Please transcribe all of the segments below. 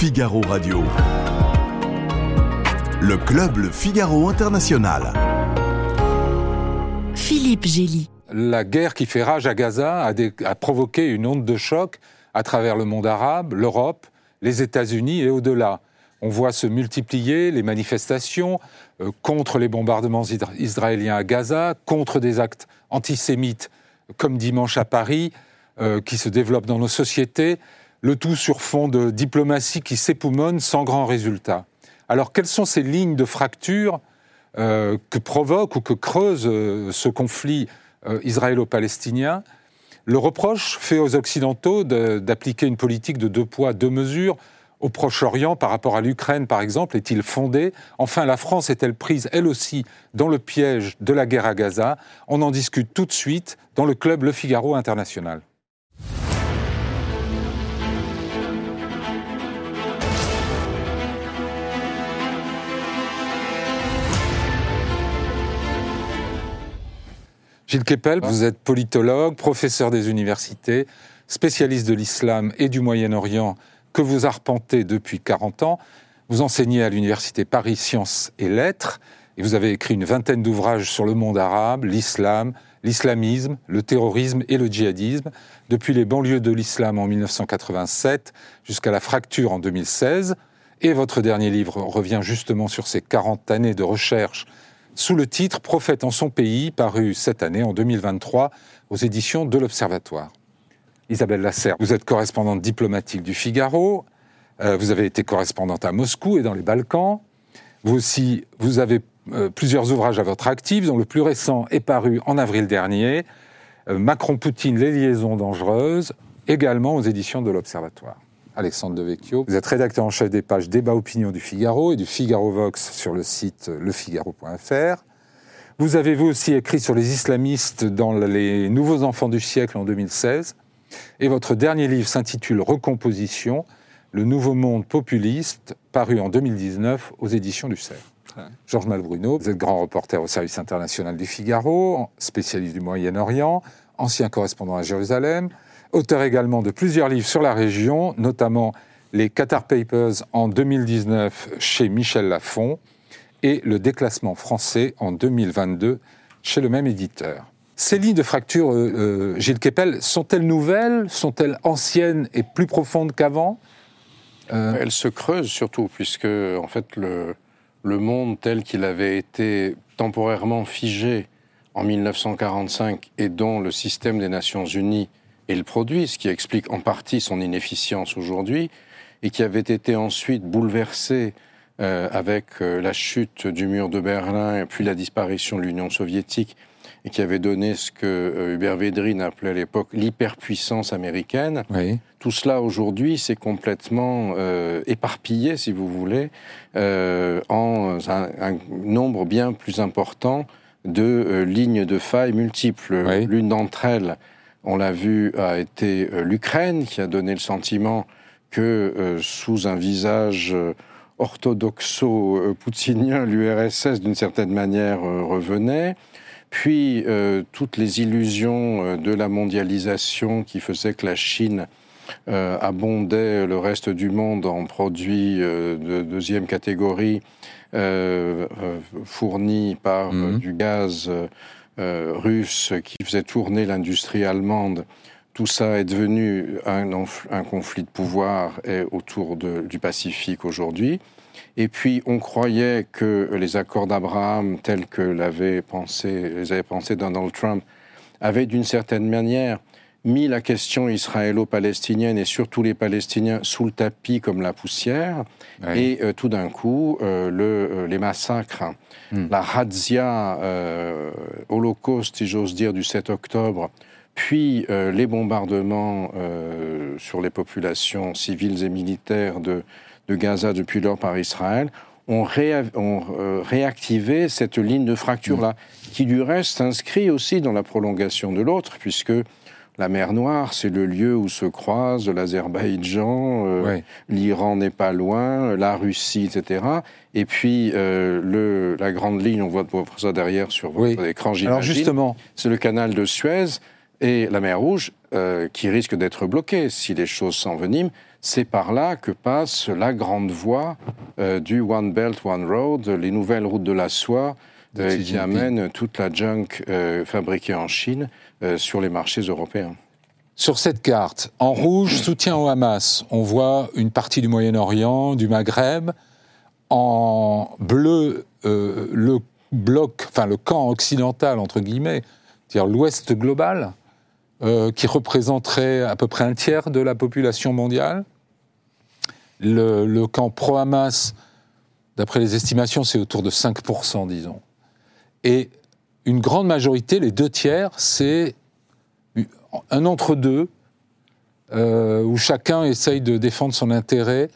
Figaro Radio. Le club Le Figaro International. Philippe Gély. La guerre qui fait rage à Gaza a, a provoqué une onde de choc à travers le monde arabe, l'Europe, les États-Unis et au-delà. On voit se multiplier les manifestations euh, contre les bombardements israéliens à Gaza, contre des actes antisémites comme dimanche à Paris, euh, qui se développent dans nos sociétés, le tout sur fond de diplomatie qui s'époumonne sans grand résultat. Alors quelles sont ces lignes de fracture euh, que provoque ou que creuse ce conflit israélo-palestinien? Le reproche fait aux Occidentaux d'appliquer une politique de deux poids, deux mesures au Proche-Orient par rapport à l'Ukraine, par exemple, est-il fondé? Enfin, la France est-elle prise, elle aussi, dans le piège de la guerre à Gaza? On en discute tout de suite dans le club Le Figaro International. Gilles Kepel, vous êtes politologue, professeur des universités, spécialiste de l'islam et du Moyen-Orient que vous arpentez depuis 40 ans. Vous enseignez à l'université Paris Sciences et Lettres et vous avez écrit une vingtaine d'ouvrages sur le monde arabe, l'islam, l'islamisme, le terrorisme et le djihadisme, depuis les banlieues de l'islam en 1987 jusqu'à la fracture en 2016. Et votre dernier livre revient justement sur ces 40 années de recherche sous le titre Prophète en son pays, paru cette année en 2023 aux éditions de l'Observatoire. Isabelle Lasserre, vous êtes correspondante diplomatique du Figaro, euh, vous avez été correspondante à Moscou et dans les Balkans. Vous aussi, vous avez euh, plusieurs ouvrages à votre actif, dont le plus récent est paru en avril dernier, euh, Macron-Poutine, les liaisons dangereuses, également aux éditions de l'Observatoire. Alexandre Devecchio, vous êtes rédacteur en chef des pages Débat Opinion du Figaro et du Figaro Vox sur le site lefigaro.fr. Vous avez vous aussi écrit sur les islamistes dans Les Nouveaux Enfants du siècle en 2016. Et votre dernier livre s'intitule Recomposition, le nouveau monde populiste, paru en 2019 aux éditions du CERF. Georges Malbruno, vous êtes grand reporter au service international du Figaro, spécialiste du Moyen-Orient, ancien correspondant à Jérusalem, auteur également de plusieurs livres sur la région, notamment les Qatar Papers en 2019 chez Michel Lafon et le déclassement français en 2022 chez le même éditeur. Ces lignes de fracture, euh, euh, Gilles Kepel, sont-elles nouvelles? Sont-elles anciennes et plus profondes qu'avant? Euh, Elles se creusent surtout, puisque en fait le monde tel qu'il avait été temporairement figé en 1945 et dont le système des Nations Unies est le produit, ce qui explique en partie son inefficience aujourd'hui, et qui avait été ensuite bouleversé avec la chute du mur de Berlin et puis la disparition de l'Union soviétique et qui avait donné ce que euh, Hubert Védrine appelait à l'époque l'hyperpuissance américaine. Tout cela aujourd'hui, c'est complètement euh, éparpillé, si vous voulez, euh, en un, nombre bien plus important de lignes de failles multiples. L'une d'entre elles, on l'a vu, a été l'Ukraine, qui a donné le sentiment que sous un visage orthodoxo-poutinien, l'URSS, d'une certaine manière, revenait puis euh, toutes les illusions euh, de la mondialisation qui faisaient que la Chine euh, abondait le reste du monde en produits de deuxième catégorie fournis par mhm. du gaz russe qui faisait tourner l'industrie allemande. Tout ça est devenu un, conflit de pouvoir autour du Pacifique aujourd'hui. Et puis, on croyait que les accords d'Abraham, tels que pensé, les avait pensés Donald Trump, avaient d'une certaine manière mis la question israélo-palestinienne et surtout les Palestiniens sous le tapis comme la poussière. Et euh, tout d'un coup, euh, le, euh, les massacres, hmm. la razzia holocauste, si j'ose dire, du 7 octobre, puis les bombardements sur les populations civiles et militaires de de Gaza depuis lors par Israël ont, euh, réactivé cette ligne de fracture-là, qui du reste s'inscrit aussi dans la prolongation de l'autre, puisque la mer Noire, c'est le lieu où se croisent l'Azerbaïdjan, euh, l'Iran n'est pas loin, la Russie, etc. Et puis euh, le, la grande ligne, on voit ça derrière sur votre écran, Alors justement, c'est le canal de Suez. Et la mer Rouge, euh, qui risque d'être bloquée. Si les choses s'enveniment, c'est par là que passe la grande voie du One Belt, One Road, les nouvelles routes de la soie qui amènent toute la junk fabriquée en Chine sur les marchés européens. Sur cette carte, en rouge, soutien au Hamas, on voit une partie du Moyen-Orient, du Maghreb. En bleu, le bloc, enfin le camp occidental, entre guillemets, c'est-à-dire l'Ouest global, euh, qui représenterait à peu près un tiers de la population mondiale. Le, camp pro-Hamas, d'après les estimations, c'est autour de 5%, disons. Et une grande majorité, les deux tiers, c'est un entre-deux, euh, où chacun essaye de défendre son intérêt.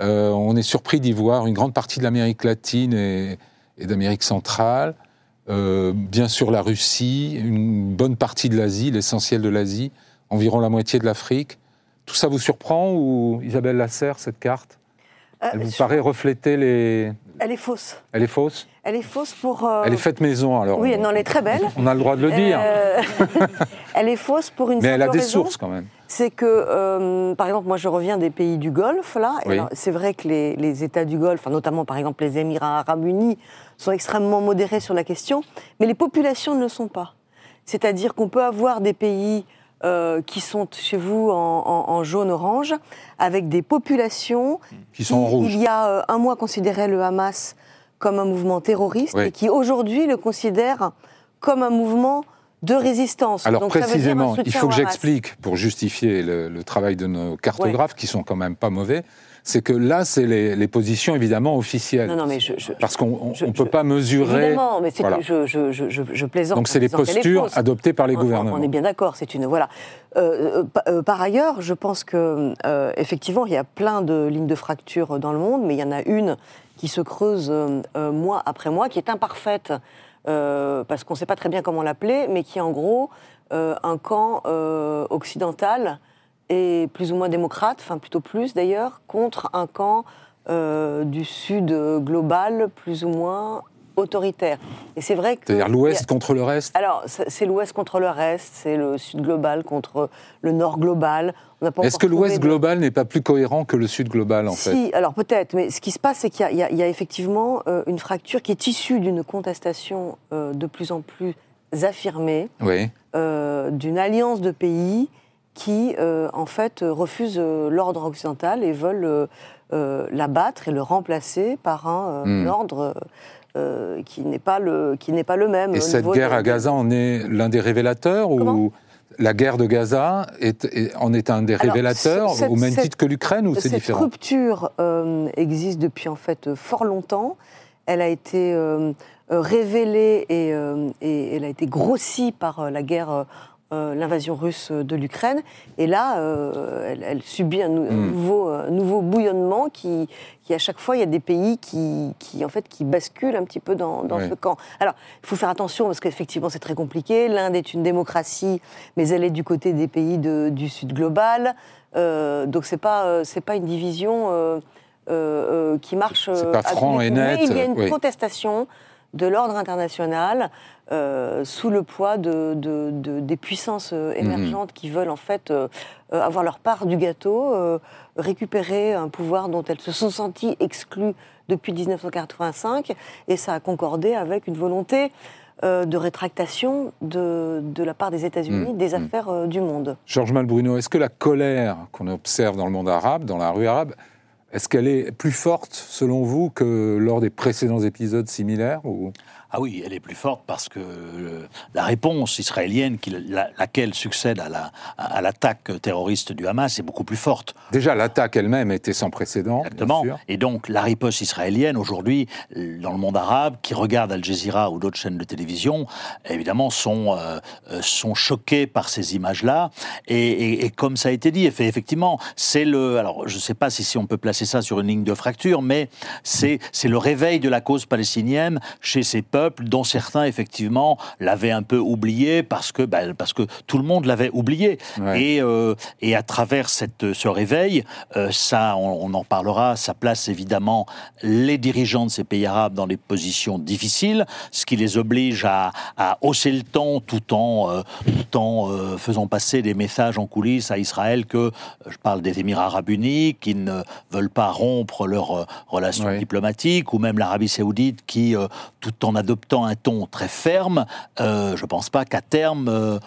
Euh, on est surpris d'y voir une grande partie de l'Amérique latine et d'Amérique centrale, euh, bien sûr la Russie, une bonne partie de l'Asie, l'essentiel de l'Asie, environ la moitié de l'Afrique. Tout ça vous surprend ou Isabelle Lasserre, cette carte? Elle vous paraît refléter les... Elle est fausse. Elle est fausse? Elle est fausse pour... Euh, elle est faite maison alors. Oui, non, elle est très belle. On a le droit de le dire. elle est fausse pour une Mais elle a des sources quand même. C'est que, par exemple, moi je reviens des pays du Golfe, là, c'est vrai que les, les, États du Golfe, notamment par exemple les Émirats arabes unis, sont extrêmement modérés sur la question, mais les populations ne le sont pas. C'est-à-dire qu'on peut avoir des pays euh, qui sont chez vous en, jaune-orange, avec des populations qui sont en rouge. Il y a euh, un mois considéraient le Hamas comme un mouvement terroriste et qui aujourd'hui le considèrent comme un mouvement de résistance. Alors précisément, il faut que j'explique pour justifier le, le, travail de nos cartographes, qui sont quand même pas mauvais c'est que là, c'est les, positions évidemment officielles. Non, non, mais je, Parce qu'on ne peut pas mesurer. Évidemment, mais je, je, plaisante. Donc c'est les postures adoptées par les gouvernements. On est bien d'accord, c'est une. Voilà. Euh, euh, euh, par ailleurs, je pense que effectivement, il y a plein de lignes de fracture dans le monde, mais il y en a une qui se creuse mois après mois, qui est imparfaite. parce qu'on ne sait pas très bien comment l'appeler, mais qui est en gros un camp occidental et plus ou moins démocrate, enfin plutôt plus d'ailleurs, contre un camp euh, du sud global plus ou moins autoritaire. Et c'est vrai que... C'est-à-dire l'ouest contre le reste? Alors, c'est l'ouest contre le reste, c'est le sud global contre le nord global. Est-ce que l'ouest global n'est pas plus cohérent que le sud global, en fait? Si, alors peut-être, mais ce qui se passe, c'est qu'il y, a effectivement euh, une fracture qui est issue d'une contestation euh, de plus en plus affirmée, oui. d'une alliance de pays qui, euh, en fait, refusent euh, l'ordre occidental et veulent euh, l'abattre et le remplacer par un hmm. ordre qui n'est pas le qui pas le même. Et cette guerre à Gaza en est l'un des révélateurs ou la guerre de Gaza est, en est un des révélateurs au même titre que l'Ukraine ou c'est différent? Cette rupture existe depuis en fait fort longtemps. Elle a été révélée et, et, elle a été grossie par la guerre euh, l'invasion russe de l'Ukraine. Et là, euh, elle, subit un, hmm. nouveau, nouveau, bouillonnement qui, qui, à chaque fois, il y a des pays qui, qui en fait, qui basculent un petit peu dans, dans ce camp. Alors, il faut faire attention parce qu'effectivement, c'est très compliqué. L'Inde est une démocratie, mais elle est du côté des pays de, du Sud global. Euh, donc, c'est pas, c'est pas une division qui marche. C'est pas franc et net. Mais il y a une contestation de l'ordre international euh, sous le poids de, des puissances euh, mhm. émergentes qui veulent en fait euh, avoir leur part du gâteau, récupérer un pouvoir dont elles se sont senties exclues depuis 1985, et ça a concordé avec une volonté de rétractation de, de, la part des États-Unis mhm. des mhm. affaires du monde. Georges Malbruno, est-ce que la colère qu'on observe dans le monde arabe, dans la rue arabe, est-ce qu'elle est plus forte, selon vous, que lors des précédents épisodes similaires ou... Ah oui, elle est plus forte parce que euh, la réponse israélienne, qui, laquelle succède à l'attaque terroriste du Hamas, est beaucoup plus forte. Déjà, l'attaque elle-même était sans précédent. Exactement. Et donc, la riposte israélienne, aujourd'hui, dans le monde arabe, qui regarde Al Jazeera ou d'autres chaînes de télévision, évidemment, sont, euh, euh, sont choqués par ces images-là. Et, comme ça a été dit, effectivement, c'est le. Alors, je ne sais pas si, si on peut placer ça sur une ligne de fracture, mais c'est le réveil de la cause palestinienne chez ces peuples peuple dont certains, effectivement, l'avaient un peu oublié parce que, ben, parce que tout le monde l'avait oublié. Et, euh, et à travers cette, ce réveil, euh, ça, on, en parlera, ça place évidemment les dirigeants de ces pays arabes dans des positions difficiles, ce qui les oblige à, à hausser le ton tout en, euh, tout en faisant passer des messages en coulisses à Israël que, je parle des Émirats arabes unis, qui ne veulent pas rompre leurs relations diplomatiques, ou même l'Arabie saoudite qui, tout en adoptant un ton très ferme, je ne pense pas qu'à terme,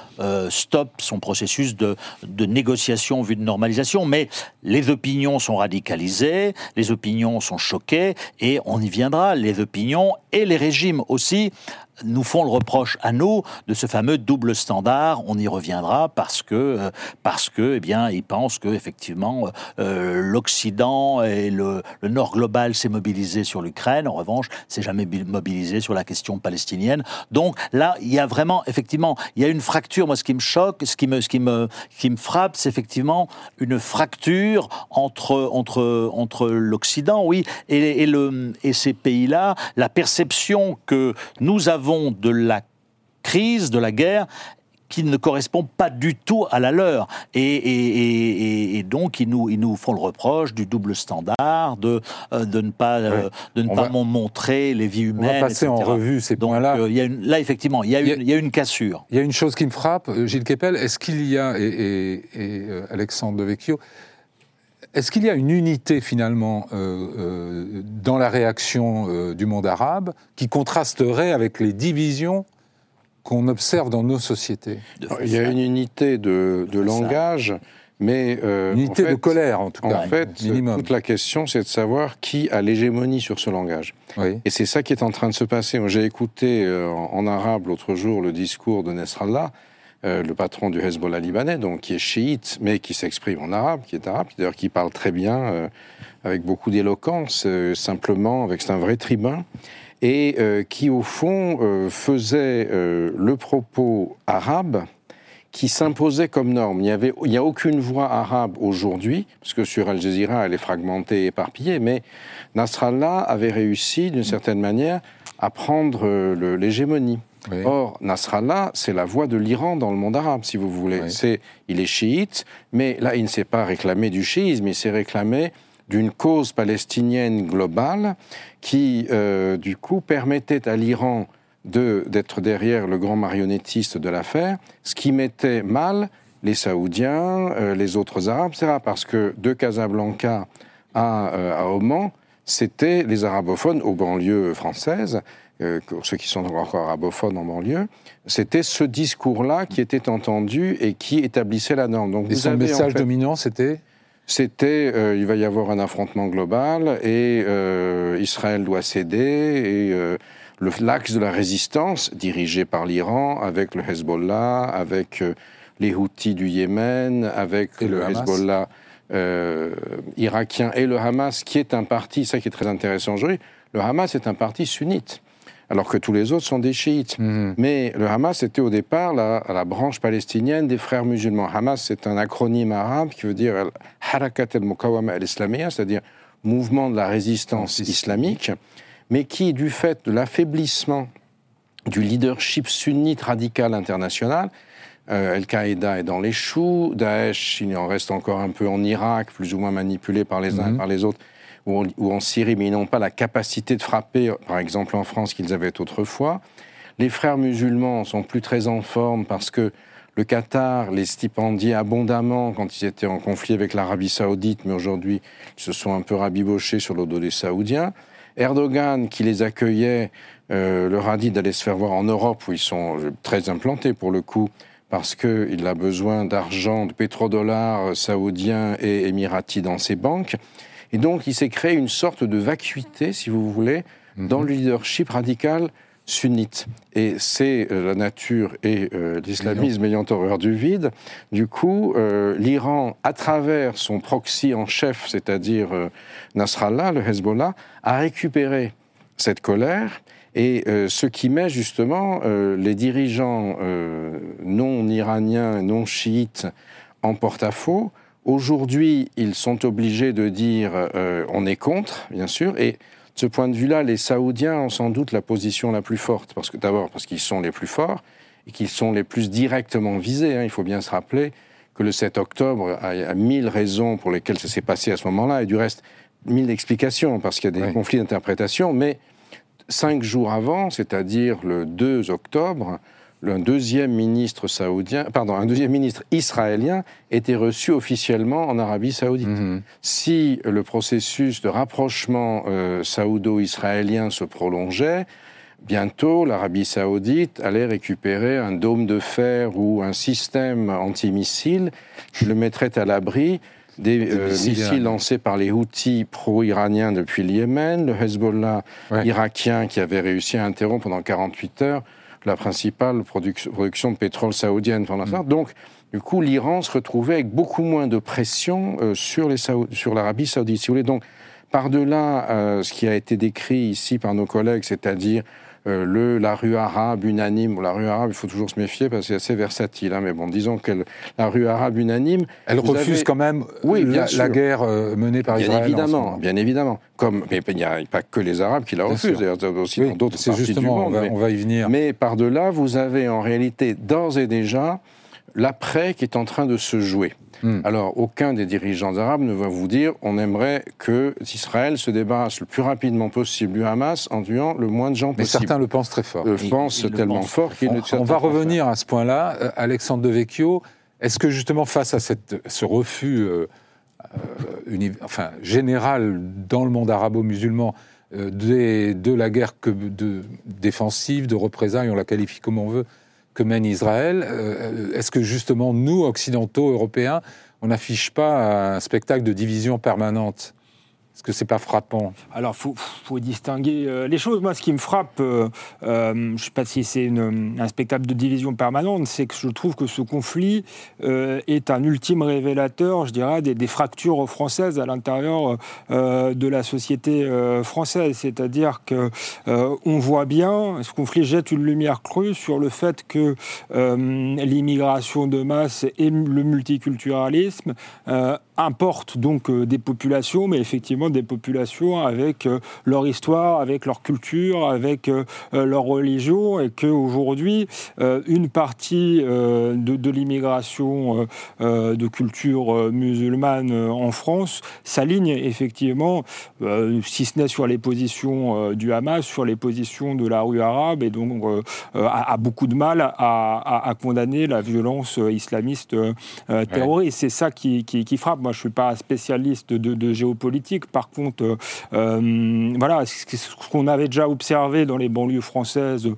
stoppe son processus de, de négociation vue de normalisation. Mais les opinions sont radicalisées, les opinions sont choquées, et on y viendra. Les opinions et les régimes aussi nous font le reproche à nous de ce fameux double standard. On y reviendra parce que euh, parce que eh bien ils pensent que effectivement euh, l'Occident et le, Nord global s'est mobilisé sur l'Ukraine. En revanche, s'est jamais mobilisé sur la question palestinienne. Donc là, il y a vraiment effectivement il y a une fracture. Moi, ce qui me choque, ce qui me ce qui me qui me frappe, c'est effectivement une fracture entre entre entre l'Occident, oui, et le et ces pays-là. La perception que nous avons de la crise, de la guerre, qui ne correspond pas du tout à la leur. Et, donc, ils nous, ils nous font le reproche du double standard, de, euh, de ne pas, euh, de ne pas montrer les vies humaines. On va passer en revue ces points-là. Euh, là, effectivement, il y, a une, il y, a une, cassure. Il y a une chose qui me frappe, Gilles Kepel, est-ce qu'il y a, et, Alexandre de Vecchio, est-ce qu'il y a une unité finalement euh, euh, dans la réaction euh, du monde arabe qui contrasterait avec les divisions qu'on observe dans nos sociétés? Il y a une unité de, langage, mais... une unité de colère en tout cas. En fait, toute la question c'est de savoir qui a l'hégémonie sur ce langage. Et c'est ça qui est en train de se passer. J'ai écouté en, en, arabe l'autre jour le discours de Nesrallah, euh, le patron du Hezbollah libanais, donc qui est chiite, mais qui s'exprime en arabe, qui est arabe, d'ailleurs qui parle très bien, euh, avec beaucoup d'éloquence, euh, simplement, avec c'est un vrai tribun, et qui au fond faisait le propos arabe qui s'imposait comme norme. Il n'y a aucune voix arabe aujourd'hui, parce que sur Al Jazeera, elle est fragmentée, éparpillée, mais Nasrallah avait réussi, d'une certaine manière, à prendre l'hégémonie. Or, Nasrallah, c'est la voix de l'Iran dans le monde arabe, si vous voulez. C'est, il est chiite, mais là, il ne s'est pas réclamé du chiisme, il s'est réclamé d'une cause palestinienne globale qui, euh, du coup, permettait à l'Iran d'être derrière le grand marionnettiste de l'affaire, ce qui mettait mal les Saoudiens, euh, les autres Arabes, etc. Parce que de Casablanca à, euh, à Oman, c'était les arabophones aux banlieues françaises euh, ceux qui sont encore arabophones en banlieue, c'était ce discours-là qui était entendu et qui établissait la norme. Donc, et son message dominant, c'était c'était euh, il va y avoir un affrontement global et euh, Israël doit céder et l'axe de la résistance dirigé par l'Iran avec le Hezbollah, avec les Houthis du Yémen, avec le, Hezbollah irakien et le Hamas, qui est un parti, ça qui est très intéressant aujourd'hui, le Hamas est un parti sunnite alors que tous les autres sont des chiites. Mhm. Mais le Hamas était au départ la, la, branche palestinienne des frères musulmans. Hamas, c'est un acronyme arabe qui veut dire Harakat al-Mukawama al-Islamiyya, c'est-à-dire mouvement de la résistance islamique, mais qui, du fait de l'affaiblissement du leadership sunnite radical international, euh, Al-Qaïda est dans les choux, Daesh, il en reste encore un peu en Irak, plus ou moins manipulé par les uns et mhm. par les autres, ou en, Syrie, mais ils n'ont pas la capacité de frapper, par exemple en France, qu'ils avaient autrefois. Les frères musulmans sont plus très en forme parce que le Qatar les stipendiait abondamment quand ils étaient en conflit avec l'Arabie saoudite, mais aujourd'hui, ils se sont un peu rabibochés sur le dos des Saoudiens. Erdogan, qui les accueillait, euh, leur a dit d'aller se faire voir en Europe, où ils sont euh, très implantés pour le coup, parce qu'il a besoin d'argent, de pétrodollars euh, saoudiens et émiratis dans ses banques. Et donc, il s'est créé une sorte de vacuité, si vous voulez, mhm. dans le leadership radical sunnite. Et c'est euh, la nature et euh, l'islamisme ayant horreur du vide. Du coup, euh, l'Iran, à travers son proxy en chef, c'est-à-dire Nasrallah, le Hezbollah, a récupéré cette colère. Et ce qui met justement les dirigeants non iraniens, non chiites en porte-à-faux, Aujourd'hui, ils sont obligés de dire euh, on est contre, bien sûr, et ce point de vue-là, les Saoudiens ont sans doute la position la plus forte, parce que d'abord parce qu'ils sont les plus forts et qu'ils sont les plus directement visés. Hein. Il faut bien se rappeler que le 7 octobre a, a mille raisons pour lesquelles ça s'est passé à ce moment-là, et du reste, mille explications, parce qu'il y a des conflits d'interprétation, mais cinq jours avant, c'est-à-dire le 2 octobre, un deuxième ministre saoudien, pardon, un deuxième ministre israélien était reçu officiellement en Arabie saoudite. Mhm. Si le processus de rapprochement euh, saoudo-israélien se prolongeait, bientôt l'Arabie saoudite allait récupérer un dôme de fer ou un système antimissile qui le mettrait à l'abri des euh, missiles, lancés par les Houthis pro-iraniens depuis le Yémen, le Hezbollah irakien qui avait réussi à interrompre pendant 48 heures la principale production de pétrole saoudienne pendant ça. Donc, du coup, l'Iran se retrouvait avec beaucoup moins de pression euh, sur l'Arabie saoudite. Si vous voulez, donc, par-delà euh, ce qui a été décrit ici par nos collègues, c'est-à-dire euh, le, la rue arabe unanime. la rue arabe, il faut toujours se méfier parce que c'est assez versatile. Hein, mais bon, disons que la rue arabe unanime. Elle refuse quand même oui, la, guerre euh, menée par bien Israël. Évidemment, bien évidemment. Comme, mais il n'y a pas que les Arabes qui la refusent, d'ailleurs, aussi dans d'autres parties du monde. On va, mais, on va y venir. Mais par-delà, vous avez en réalité d'ores et déjà l'après qui est en train de se jouer. Hmm. Alors, aucun des dirigeants arabes ne va vous dire on aimerait que Israël se débarrasse le plus rapidement possible du Hamas en tuant le moins de gens Mais possible. certains le pensent très fort. Le pensent tellement fort qu'ils ne On va revenir à ce point-là. Euh, Alexandre Devecchio, est-ce que justement face à cette, ce refus euh, euh, enfin, général dans le monde arabo-musulman de la guerre que de, défensive, de représailles, on la qualifie comme on veut, que mène Israël. Euh, est-ce que justement, nous, occidentaux, européens, on n'affiche pas un spectacle de division permanente? Est-ce que c'est pas frappant Alors, faut, faut distinguer euh, les choses. Moi, ce qui me frappe, euh, euh, je ne sais pas si c'est un spectacle de division permanente, c'est que je trouve que ce conflit est un ultime révélateur, je dirais, des, fractures françaises à l'intérieur de la société française. C'est-à-dire que on voit bien, ce conflit jette une lumière crue sur le fait que l'immigration de masse et le multiculturalisme importent donc des populations, mais effectivement des populations avec euh, leur histoire, avec leur culture, avec euh, euh, leur religion, et qu'aujourd'hui, une partie de, de l'immigration de culture musulmane en France s'aligne effectivement, si ce n'est sur les positions du Hamas, sur les positions de la rue arabe, et donc a, beaucoup de mal à, condamner la violence islamiste terroriste. C'est ça qui, frappe. Moi, je ne suis pas spécialiste de, de géopolitique. Par contre, euh, euh, voilà, ce qu'on avait déjà observé dans les banlieues françaises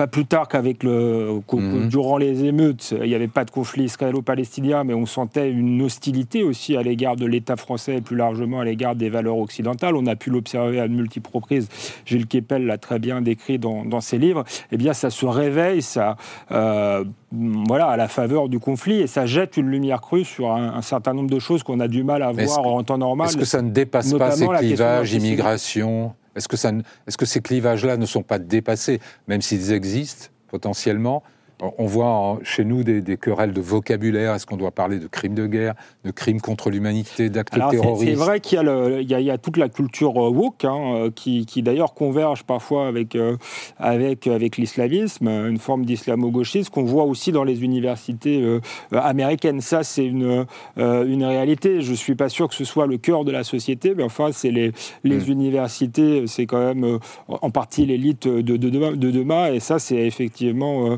pas plus tard qu'avec le mhm. durant les émeutes, il n'y avait pas de conflit israélo-palestinien, mais on sentait une hostilité aussi à l'égard de l'État français et plus largement à l'égard des valeurs occidentales. On a pu l'observer à de multiples reprises. Gilles Kepel l'a très bien décrit dans, dans, ses livres. Eh bien, ça se réveille, ça, euh, voilà, à la faveur du conflit, et ça jette une lumière crue sur un, certain nombre de choses qu'on a du mal à voir en temps normal. Est-ce que ça ne dépasse pas ces clivages, immigration? Est-ce que, ces clivages-là ne sont pas dépassés, même s'ils existent potentiellement on voit chez nous des, querelles de vocabulaire. Est-ce qu'on doit parler de crimes de guerre, de crimes contre l'humanité, d'actes terroristes C'est vrai qu'il y, a toute la culture euh, woke hein, euh, qui, d'ailleurs converge parfois avec, euh, avec, avec l'islamisme, une forme d'islamo-gauchisme qu'on voit aussi dans les universités américaines. Ça, c'est une, une réalité. Je ne suis pas sûr que ce soit le cœur de la société, mais enfin, c'est les, les hmm. universités, c'est quand même en partie l'élite de, de, demain, et ça, c'est effectivement...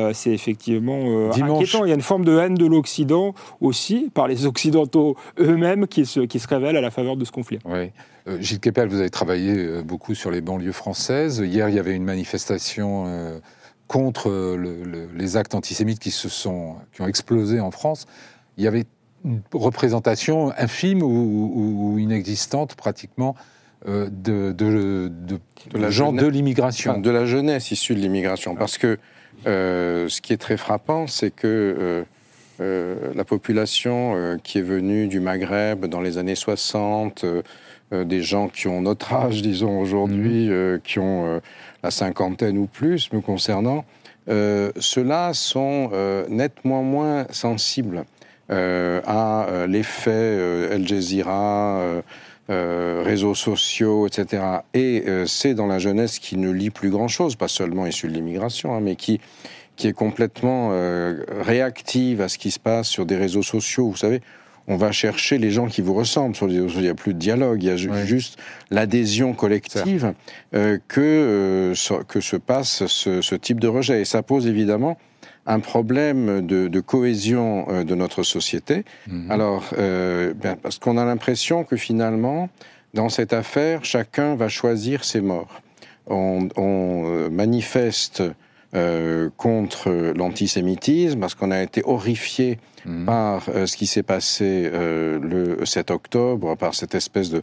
Euh, c'est effectivement euh, inquiétant. Il y a une forme de haine de l'Occident aussi, par les Occidentaux eux-mêmes, qui se, qui se révèlent à la faveur de ce conflit. Oui. Euh, Gilles Kepel, vous avez travaillé beaucoup sur les banlieues françaises. Hier, il y avait une manifestation contre les actes antisémites qui, se sont, qui ont explosé en France. Il y avait une représentation infime ou, inexistante pratiquement de, de, de, de, la gens de l'immigration. de la jeunesse issue de l'immigration. Parce que euh, ce qui est très frappant, c'est que euh, euh, la population qui est venue du Maghreb dans les années 60, des gens qui ont notre âge, disons aujourd'hui, mhm. qui ont la cinquantaine ou plus, me concernant, ceux-là sont nettement moins sensibles à l'effet El Jazeera réseaux sociaux, etc. Et c'est dans la jeunesse qui ne lit plus grand-chose, pas seulement issue de l'immigration, hein, mais qui, qui est complètement réactive à ce qui se passe sur des réseaux sociaux. Vous savez, on va chercher les gens qui vous ressemblent. Il n'y a plus de dialogue, il y a juste l'adhésion collective euh, que, euh, que se passe ce, type de rejet. Et ça pose évidemment un problème de, cohésion euh, de notre société. Mhm. Alors, ben, parce qu'on a l'impression que finalement, dans cette affaire, chacun va choisir ses morts. On, on manifeste euh, contre l'antisémitisme, parce qu'on a été horrifié mhm. par euh, ce qui s'est passé euh, le 7 octobre, par cette espèce de,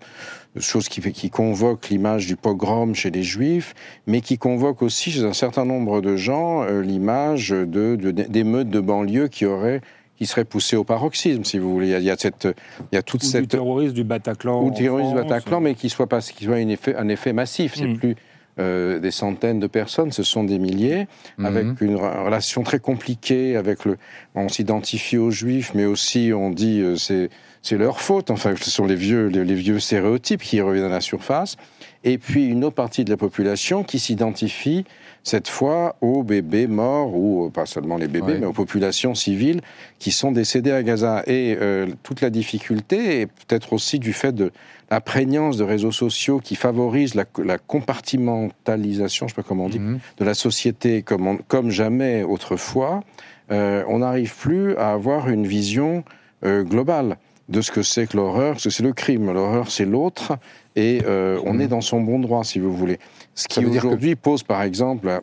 chose qui, qui convoque l'image du pogrom chez les juifs, mais qui convoque aussi chez un certain nombre de gens l'image de, d'émeutes de, banlieue qui auraient qui seraient poussées au paroxysme, si vous voulez. Il y a, cette, il y a toute cette du terrorisme du Bataclan, ou du terrorisme du Bataclan, mais qui soit pas, qui soit un effet, un effet massif. C'est mm. plus euh, des centaines de personnes, ce sont des milliers, mhm. avec une relation très compliquée. Avec le, on s'identifie aux juifs, mais aussi on dit euh, c'est c'est leur faute. Enfin, ce sont les vieux les, vieux stéréotypes qui reviennent à la surface. Et puis une autre partie de la population qui s'identifie cette fois aux bébés morts, ou pas seulement les bébés, mais aux populations civiles qui sont décédées à Gaza. Et euh, toute la difficulté est peut-être aussi du fait de la prégnance de réseaux sociaux qui favorisent la, compartimentalisation, je ne sais pas comment on dit, mhm. de la société comme, comme jamais autrefois, euh, on n'arrive plus à avoir une vision euh, globale de ce que c'est que l'horreur, parce que c'est le crime, l'horreur c'est l'autre, et euh, on mhm. est dans son bon droit, si vous voulez. Ce qui aujourd'hui pose, par exemple,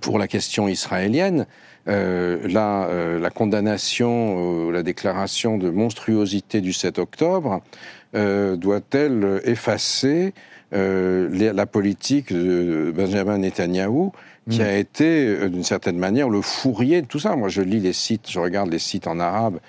pour la question israélienne, la, la, condamnation, la déclaration de monstruosité du 7 octobre, euh, doit-elle effacer euh, la politique de Benjamin Netanyahou qui mm. a été, euh, d'une certaine manière, le fourrier de tout ça. Moi, je lis les sites, je regarde les sites en arabe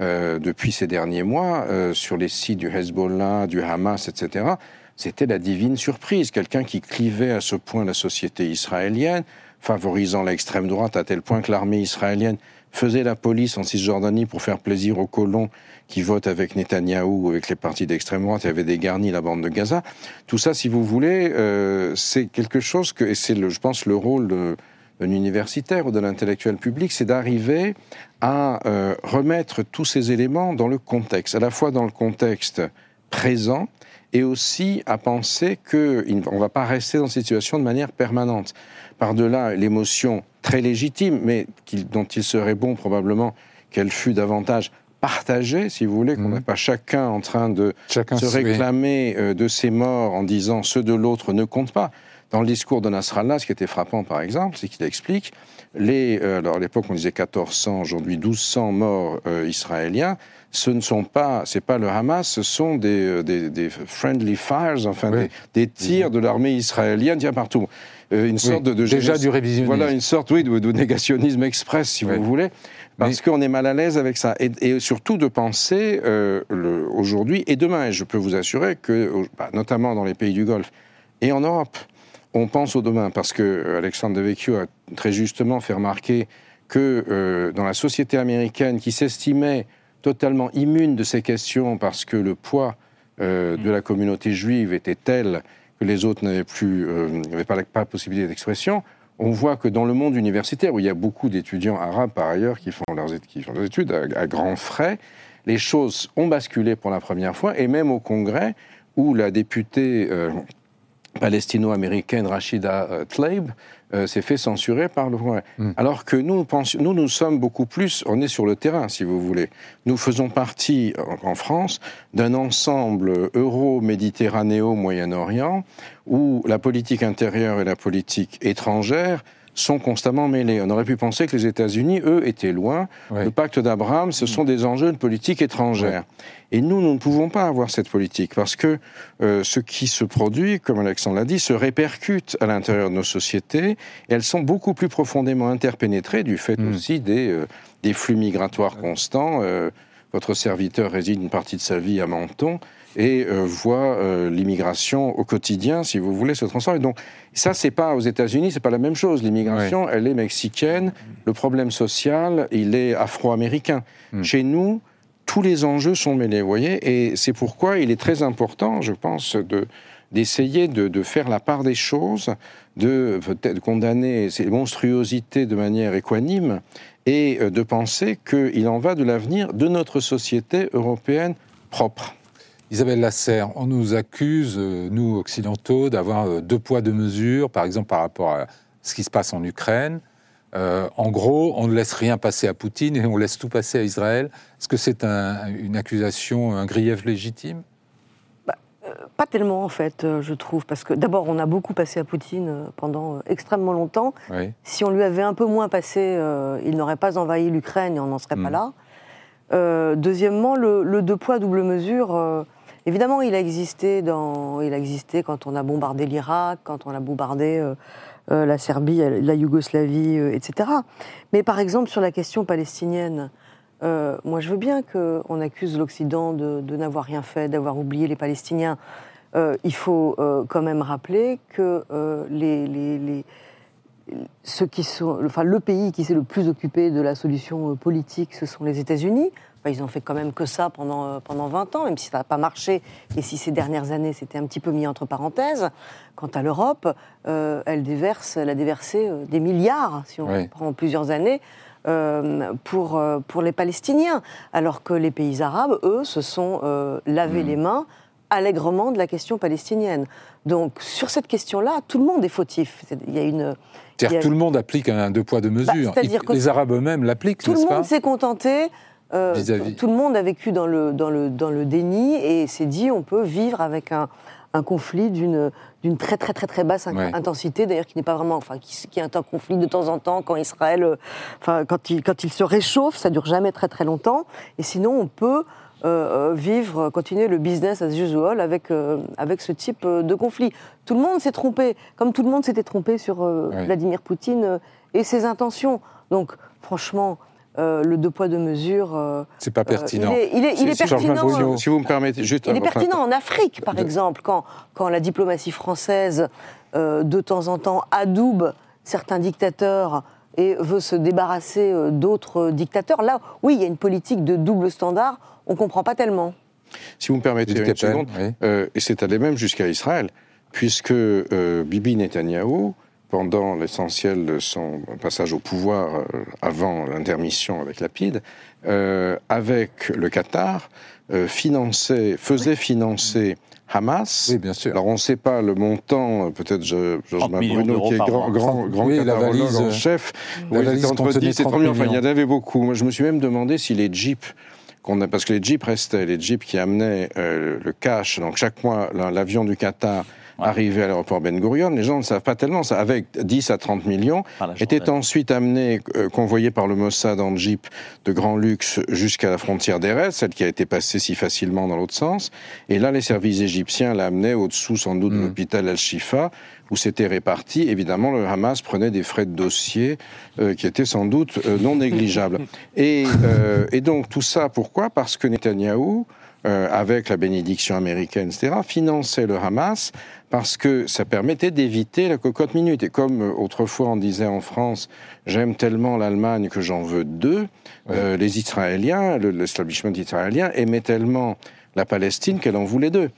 depuis ces derniers mois, sur les sites du Hezbollah, du Hamas, etc. C'était la divine surprise. Quelqu'un qui clivait à ce point la société israélienne, favorisant l'extrême droite à tel point que l'armée israélienne faisait la police en Cisjordanie pour faire plaisir aux colons qui votent avec Netanyahou ou avec les partis d'extrême droite, y avait dégarni la bande de Gaza. Tout ça, si vous voulez, euh, c'est quelque chose que, et c'est, je pense, le rôle d'un universitaire ou de l'intellectuel public, c'est d'arriver à euh, remettre tous ces éléments dans le contexte, à la fois dans le contexte présent, et aussi à penser qu'on ne va pas rester dans cette situation de manière permanente. Par-delà l'émotion très légitime, mais dont il serait bon probablement qu'elle fût davantage partagée, si vous voulez, qu'on mhm. n'est pas chacun en train de se réclamer euh, de ses morts en disant ceux de l'autre ne comptent pas. Dans le discours de Nasrallah, ce qui était frappant par exemple, c'est qu'il explique les, euh, alors à l'époque on disait 1400, aujourd'hui 1200 morts euh, israéliens, ce ne sont pas, c'est pas le Hamas, ce sont des, des, friendly fires, enfin des, tirs de l'armée israélienne, il y a partout. Euh, une sorte de, déjà du révisionnisme. Voilà, une sorte, oui, de, négationnisme express, si vous voulez, parce qu'on est mal à l'aise avec ça, et, surtout de penser euh, aujourd'hui et demain. Et je peux vous assurer que, bah, notamment dans les pays du Golfe et en Europe, on pense au demain, parce que euh, Alexandre Devecchio a très justement fait remarquer que dans la société américaine, qui s'estimait totalement immune de ces questions parce que le poids de mm. la communauté juive était tel que les autres n'avaient plus, euh, n'avaient pas, la possibilité d'expression, on voit que dans le monde universitaire, où il y a beaucoup d'étudiants arabes par ailleurs qui font leurs, études à, grands frais, les choses ont basculé pour la première fois, et même au Congrès, où la députée euh, palestino-américaine Rachida euh, Tlaib euh, s'est fait censurer par le Congrès. Hmm. Alors que nous, nous, nous sommes beaucoup plus, on est sur le terrain, si vous voulez. Nous faisons partie, en, France, d'un ensemble euro-méditerranéo-Moyen-Orient où la politique intérieure et la politique étrangère sont constamment mêlés. On aurait pu penser que les États-Unis, eux, étaient loin. Le pacte d'Abraham, ce sont des enjeux de politique étrangère. Et nous, nous ne pouvons pas avoir cette politique parce que euh, ce qui se produit, comme Alexandre l'a dit, se répercute à l'intérieur de nos sociétés. Et elles sont beaucoup plus profondément interpénétrées du fait hmm. aussi des, euh, des, flux migratoires constants. Euh, votre serviteur réside une partie de sa vie à Menton et euh, voit euh, l'immigration au quotidien, si vous voulez, se transformer. Donc ça, c'est pas aux États-Unis, c'est pas la même chose. L'immigration, elle est mexicaine. Le problème social, il est afro-américain. Hmm. Chez nous, tous les enjeux sont mêlés, vous voyez, et c'est pourquoi il est très important, je pense, de d'essayer de, faire la part des choses, de peut-être condamner ces monstruosités de manière équanime et euh, de penser qu'il en va de l'avenir de notre société européenne propre. Isabelle Lasserre, on nous accuse, euh, nous occidentaux, d'avoir deux poids, deux mesures, par exemple par rapport à ce qui se passe en Ukraine. Euh, en gros, on ne laisse rien passer à Poutine et on laisse tout passer à Israël. Est-ce que c'est une accusation, un grief légitime? Bah, euh, Pas tellement en fait, euh, je trouve, parce que d'abord on a beaucoup passé à Poutine pendant extrêmement longtemps. Si on lui avait un peu moins passé, il n'aurait pas envahi l'Ukraine et on n'en serait pas hmm. là. deuxièmement, le, deux poids double mesure. Évidemment, il a existé quand on a bombardé l'Irak, quand on a bombardé euh, la Serbie, la Yougoslavie, euh, etc. Mais par exemple, sur la question palestinienne, euh, moi je veux bien qu'on accuse l'Occident de, n'avoir rien fait, d'avoir oublié les Palestiniens. il faut quand même rappeler que ceux qui sont, enfin, le pays qui s'est le plus occupé de la solution politique, ce sont les États-Unis ils ont fait quand même que ça pendant, euh, pendant 20 ans, même si ça n'a pas marché, et si ces dernières années c'était un petit peu mis entre parenthèses. Quant à l'Europe, euh, elle, déverse, elle a déversé euh, des milliards, si on prend plusieurs années, pour, pour les Palestiniens, alors que les pays arabes, eux, se sont lavés mmh. les mains allègrement de la question palestinienne. Donc sur cette question-là, tout le monde est fautif. Il y a une... C'est-à-dire tout le monde applique un deux poids deux bah, mesures. les Arabes eux-mêmes l'appliquent, Tout le monde s'est contenté euh, tout le monde a vécu dans le, dans le, dans le déni et s'est dit on peut vivre avec un, un conflit d'une très très très très basse intensité, d'ailleurs qui n'est pas vraiment, enfin qui, qui, est un conflit de temps en temps quand Israël, euh, enfin quand il quand il se réchauffe, ça dure jamais très très longtemps. Et sinon on peut euh, vivre, continuer le business as usual avec avec ce type de conflit. Tout le monde s'est trompé, comme tout le monde s'était trompé sur Vladimir Poutine et ses intentions. Donc franchement. Euh, le deux poids deux mesures. Euh, c'est pas pertinent. il est, pertinent. si vous me permettez, juste. Il est pertinent en Afrique, par exemple, quand, quand la diplomatie française, euh, de temps en temps, adoube certains dictateurs et veut se débarrasser d'autres dictateurs. Là, oui, il y a une politique de double standard. On comprend pas tellement. Si vous me permettez une seconde, et c'est allé même jusqu'à Israël, puisque Bibi Netanyahou pendant l'essentiel de son passage au pouvoir euh, avant l'intermission avec Lapide, euh, avec le Qatar, euh, finançait, faisait financer Hamas. Oui, bien sûr. Alors on ne sait pas le montant, peut-être Georges Bruno, qui est grand, grand, grand oui, en chef, la valise entre 10 et 30 millions. Enfin, il y en avait beaucoup. Moi, je me suis même demandé si les jeeps qu'on a, parce que les jeeps restaient, les jeeps qui amenaient le cash, donc chaque mois l'avion du Qatar arrivé à l'aéroport Ben Gurion, les gens ne savent pas tellement ça. Avec 10 à 30 millions, était ensuite amené, euh, convoyé par le Mossad en jeep de grand luxe jusqu'à la frontière d'Erez, celle qui a été passée si facilement dans l'autre sens. Et là, les services égyptiens l'amenaient au-dessous sans doute de mm. l'hôpital Al-Shifa, où c'était réparti. Évidemment, le Hamas prenait des frais de dossier euh, qui étaient sans doute euh, non négligeables. et, et donc tout ça, pourquoi? Parce que Netanyahou euh, avec la bénédiction américaine, etc., finançait le Hamas parce que ça permettait d'éviter la cocotte minute. Et comme euh, autrefois on disait en France, j'aime tellement l'Allemagne que j'en veux deux, euh, les Israéliens, l'establishment israélien aimait tellement la Palestine qu'elle en voulait deux.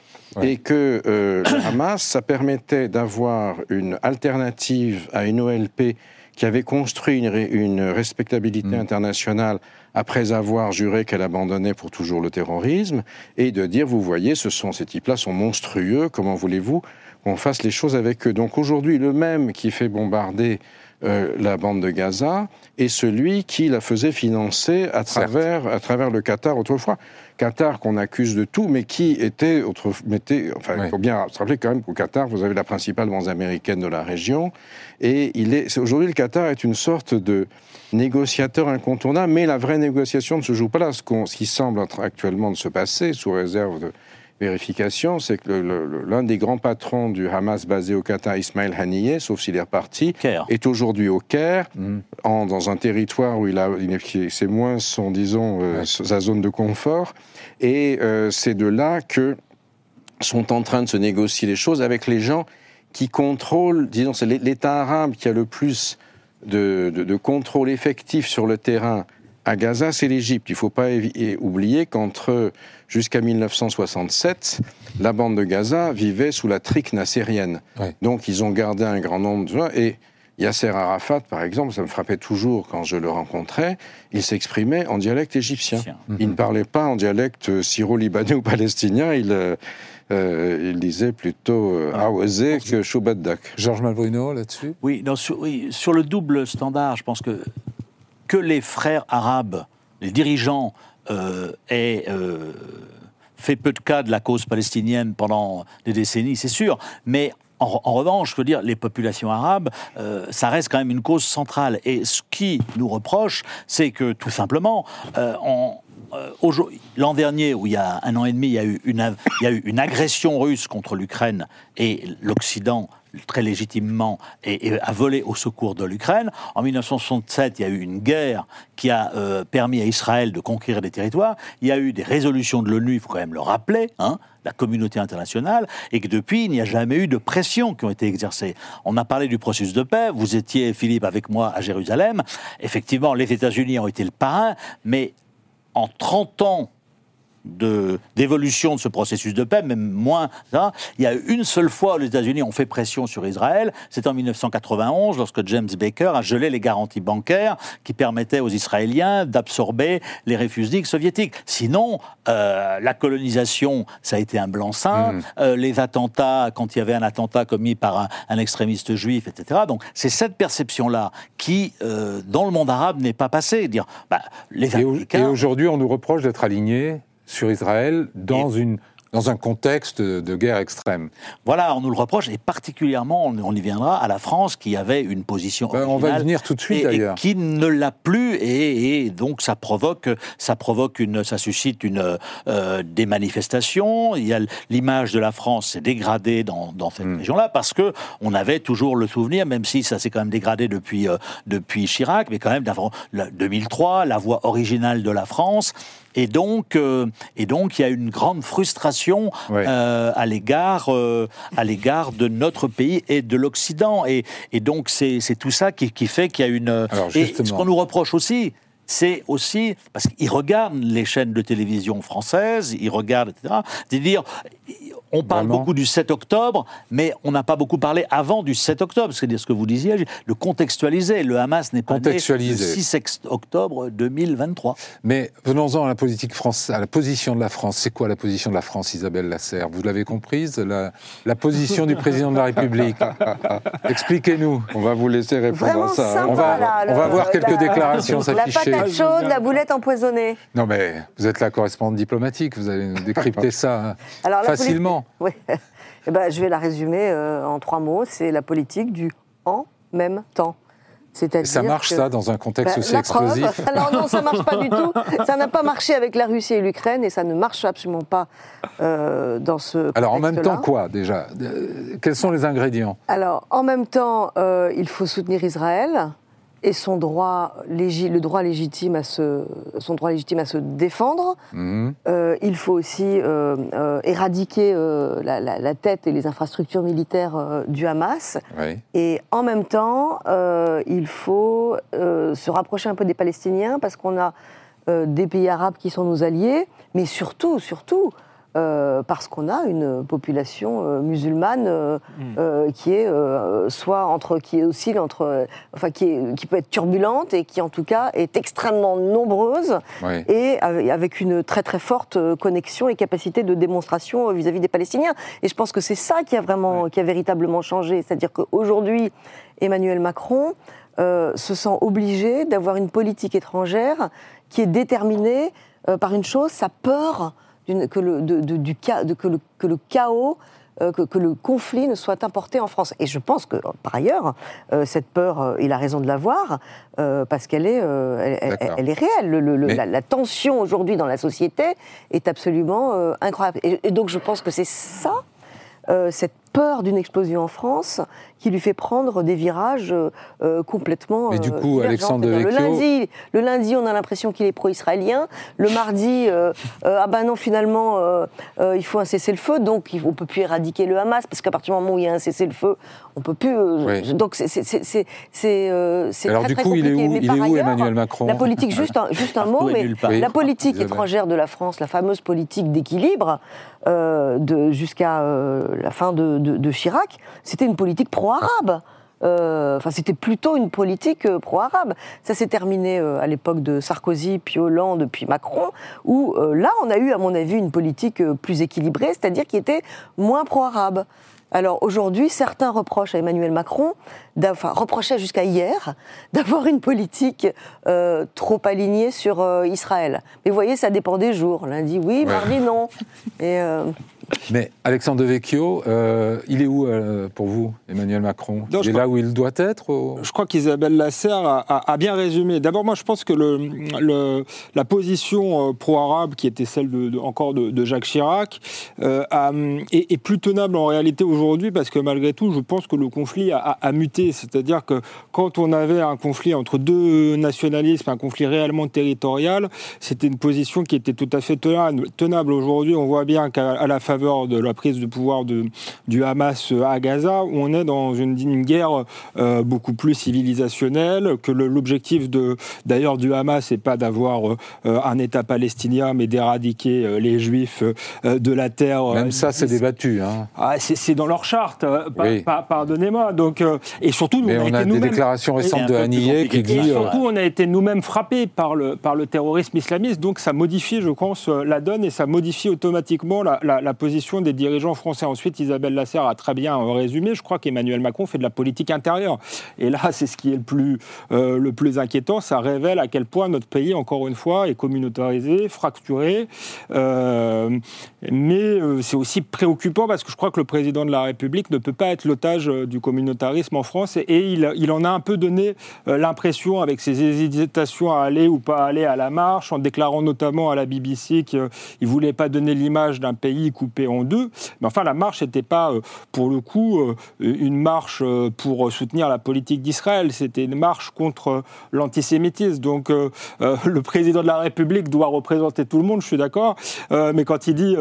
Et que le Hamas, ça permettait d'avoir une alternative à une OLP qui avait construit une, respectabilité mm. internationale après avoir juré qu'elle abandonnait pour toujours le terrorisme, et de dire, vous voyez, ce sont, ces types-là sont monstrueux, comment voulez-vous qu'on fasse les choses avec eux? Donc aujourd'hui, le même qui fait bombarder euh, la bande de Gaza est celui qui la faisait financer à travers, à travers le Qatar autrefois. Qatar qu'on accuse de tout, mais qui était, enfin, il faut bien se rappeler quand même qu'au Qatar, vous avez la principale banque américaine de la région, et il est, aujourd'hui, le Qatar est une sorte de négociateur incontournable, mais la vraie négociation ne se joue pas là. Ce, ce qui semble actuellement de se passer, sous réserve de vérification, c'est que l'un des grands patrons du Hamas basé au Qatar, Ismail Haniyeh, sauf s'il est reparti, est aujourd'hui au Caire, mm. en, dans un territoire où il a, c'est moins son, disons, euh, sa zone de confort. Et euh, c'est de là que sont en train de se négocier les choses avec les gens qui contrôlent, disons, c'est l'État arabe qui a le plus de, de, contrôle effectif sur le terrain à Gaza, c'est l'Égypte. Il ne faut pas oublier qu'entre jusqu'à 1967, la bande de Gaza vivait sous la trique nassérienne. Donc ils ont gardé un grand nombre de... Et Yasser Arafat, par exemple, ça me frappait toujours quand je le rencontrais, il s'exprimait en dialecte égyptien. Il ne parlait pas en dialecte syro-libanais ou palestinien, il, euh, euh, il disait plutôt euh, ah. que Choubaddak. Georges Malbruno, là-dessus? Oui, sur, oui, sur le double standard, je pense que que les frères arabes, les dirigeants, euh, aient fait peu de cas de la cause palestinienne pendant des décennies, c'est sûr, mais en, revanche, je veux dire, les populations arabes, euh, ça reste quand même une cause centrale. Et ce qui nous reproche, c'est que tout simplement, euh, euh, l'an dernier, où il y a un an et demi, il y a eu une agression russe contre l'Ukraine et l'Occident très légitimement et, a volé au secours de l'Ukraine. En 1967, il y a eu une guerre qui a euh, permis à Israël de conquérir des territoires. Il y a eu des résolutions de l'ONU, il faut quand même le rappeler, hein, la communauté internationale, et que depuis, il n'y a jamais eu de pression qui ont été exercées. On a parlé du processus de paix. Vous étiez, Philippe, avec moi à Jérusalem. Effectivement, les États-Unis ont été le parrain, mais en 30 ans d'évolution de, ce processus de paix, même moins. Hein. Il y a une seule fois où les États-Unis ont fait pression sur Israël, c'est en 1991, lorsque James Baker a gelé les garanties bancaires qui permettaient aux Israéliens d'absorber les réfugiés soviétiques. Sinon, euh, la colonisation, ça a été un blanc-seing. Mmh. Euh, les attentats, quand il y avait un attentat commis par un, extrémiste juif, etc. Donc, c'est cette perception-là qui, euh, dans le monde arabe, n'est pas passée. Dire, bah, les. Et aujourd'hui, on nous reproche d'être alignés sur Israël dans une dans un contexte de guerre extrême. Voilà, on nous le reproche, et particulièrement, on y viendra, à la France qui avait une position ben, On va y venir tout de suite d'ailleurs. Qui ne l'a plus, et, donc ça provoque, ça provoque une, ça suscite une, euh, des manifestations. Il y a l'image de la France s'est dégradée dans, dans cette hmm. région-là parce que on avait toujours le souvenir, même si ça s'est quand même dégradé depuis euh, depuis Chirac, mais quand même d'avant 2003, la voix originale de la France. Et donc, euh, et donc, il y a une grande frustration euh, à l'égard, euh, à l'égard de notre pays et de l'Occident. Et, et, donc, c'est tout ça qui, qui fait qu'il y a une. et ce qu'on nous reproche aussi, c'est aussi parce qu'ils regardent les chaînes de télévision françaises, ils regardent, etc. C'est dire, on parle beaucoup du 7 octobre, mais on n'a pas beaucoup parlé avant du 7 octobre. C'est-à-dire ce que vous disiez, le contextualiser. Le Hamas n'est pas né le 6 octobre 2023. Mais venons-en à la politique France, à la position de la France. C'est quoi la position de la France, Isabelle Lasserre? Vous l'avez comprise la, la, position du président de la République. Expliquez-nous. On va vous laisser répondre à ça. Hein. on va, on va voir quelques déclarations s'afficher. La patate chaude, la boulette empoisonnée. Non mais vous êtes la correspondante diplomatique, vous allez nous décrypter ça hein, facilement. Oui. Eh ben, je vais la résumer euh, en trois mots. C'est la politique du en même temps. Ça marche ça dans un contexte ben, aussi explosif Alors non, ça marche pas du tout. Ça n'a pas marché avec la Russie et l'Ukraine et ça ne marche absolument pas euh, dans ce. Alors en même temps quoi déjà? Quels sont les ingrédients? Alors en même temps, euh, il faut soutenir Israël et son droit, le droit légitime à se, son droit légitime à se défendre. Mhm. Euh, il faut aussi euh, euh, éradiquer la, tête et les infrastructures militaires du Hamas. Et en même temps, il faut se rapprocher un peu des Palestiniens parce qu'on a des pays arabes qui sont nos alliés, mais surtout, surtout, euh, parce qu'on a une population euh, musulmane euh, hmm. qui est soit entre qui oscille entre enfin qui, est, qui peut être turbulente et qui en tout cas est extrêmement nombreuse et avec une très très forte connexion et capacité de démonstration vis-à-vis des Palestiniens. Et je pense que c'est ça qui a vraiment qui a véritablement changé. C'est-à-dire qu'aujourd'hui Emmanuel Macron se sent obligé d'avoir une politique étrangère qui est déterminée par une chose sa peur que le, du, que, le, que le chaos euh, que, le conflit ne soit importé en France. Et je pense que, par ailleurs, euh, cette peur, euh, il a raison de l'avoir, parce qu'elle est, elle, est réelle. la, tension aujourd'hui dans la société est absolument incroyable. Et, donc je pense que c'est ça, cette peur d'une explosion en France qui lui fait prendre des virages euh, euh, complètement. Mais du coup, divergents. Alexandre Le lundi, le lundi, on a l'impression qu'il est pro-israélien. Le mardi, euh, euh, ah ben non, finalement, euh, euh, il faut un cessez-le-feu, donc on peut plus éradiquer le Hamas, parce qu'à partir du moment où il y a un cessez-le-feu, on peut plus. euh, Oui. Donc c'est c'est- c'est- c'est- c'est, euh, c'est Alors très, du très coup, il est compliqué. où, il est où ailleurs, Emmanuel Macron La politique, juste un, juste un mot, mais. Oui. la politique étrangère de la France, la fameuse politique d'équilibre, euh, de- jusqu'à euh, la fin de, de- de Chirac, c'était une politique pro-arabe. Euh, Enfin, c'était plutôt une politique euh, pro-arabe. Ça s'est terminé euh, à l'époque de Sarkozy, puis Hollande, puis Macron, où là, on a eu, à mon avis, une politique plus équilibrée, c'est-à-dire qui était moins pro-arabe. Alors aujourd'hui, certains reprochent à Emmanuel Macron, enfin reprochaient jusqu'à hier, d'avoir une politique euh, trop alignée sur euh, Israël. Mais vous voyez, ça dépend des jours. Lundi oui, mardi non. Et euh, Mais Alexandre Devecchio, euh, il est où euh, pour vous, Emmanuel Macron? Non, Il est crois- là où il doit être Je crois qu'Isabelle Lasserre a, a- a bien résumé. D'abord, moi, je pense que le, le- la position euh, pro-arabe, qui était celle de, de- encore de, de Jacques Chirac, euh, a- est, est plus tenable en réalité aujourd'hui parce que malgré tout, je pense que le conflit a, muté. C'est-à-dire que quand on avait un conflit entre deux nationalismes, un conflit réellement territorial, c'était une position qui était tout à fait tenable. Aujourd'hui, on voit bien qu'à la faveur de la prise de pouvoir de, du Hamas à Gaza, on est dans une, une guerre euh, beaucoup plus civilisationnelle, que l'objectif d'ailleurs du Hamas n'est pas d'avoir euh, un État palestinien, mais d'éradiquer euh, les Juifs de la terre. Même ça, c'est débattu. Hein. ah, c'est dans leur charte, Oui. pardonnez-moi. Donc, et surtout, Mais on a on été a des déclarations récentes de Haniyeh qui dit... et surtout, on a été nous-mêmes frappés par le, par le terrorisme islamiste, donc ça modifie, je pense, la donne et ça modifie automatiquement la, la- la position des dirigeants français. Ensuite, Isabelle Lasserre a très bien euh, résumé. Je crois qu'Emmanuel Macron fait de la politique intérieure. Et là, c'est ce qui est le plus, euh, le plus inquiétant. Ça révèle à quel point notre pays, encore une fois, est communautarisé, fracturé. Euh, mais c'est aussi préoccupant parce que je crois que le président de la République ne peut pas être l'otage du communautarisme en France et, il, il en a un peu donné l'impression avec ses hésitations à aller ou pas aller à la marche, en déclarant notamment à la BBC qu'il ne voulait pas donner l'image d'un pays coupé en deux. Mais enfin, la marche n'était pas, euh, pour le coup, euh, une marche euh, pour soutenir la politique d'Israël, c'était une marche contre l'antisémitisme. Donc le président de la République doit représenter tout le monde, je suis d'accord, mais quand il dit...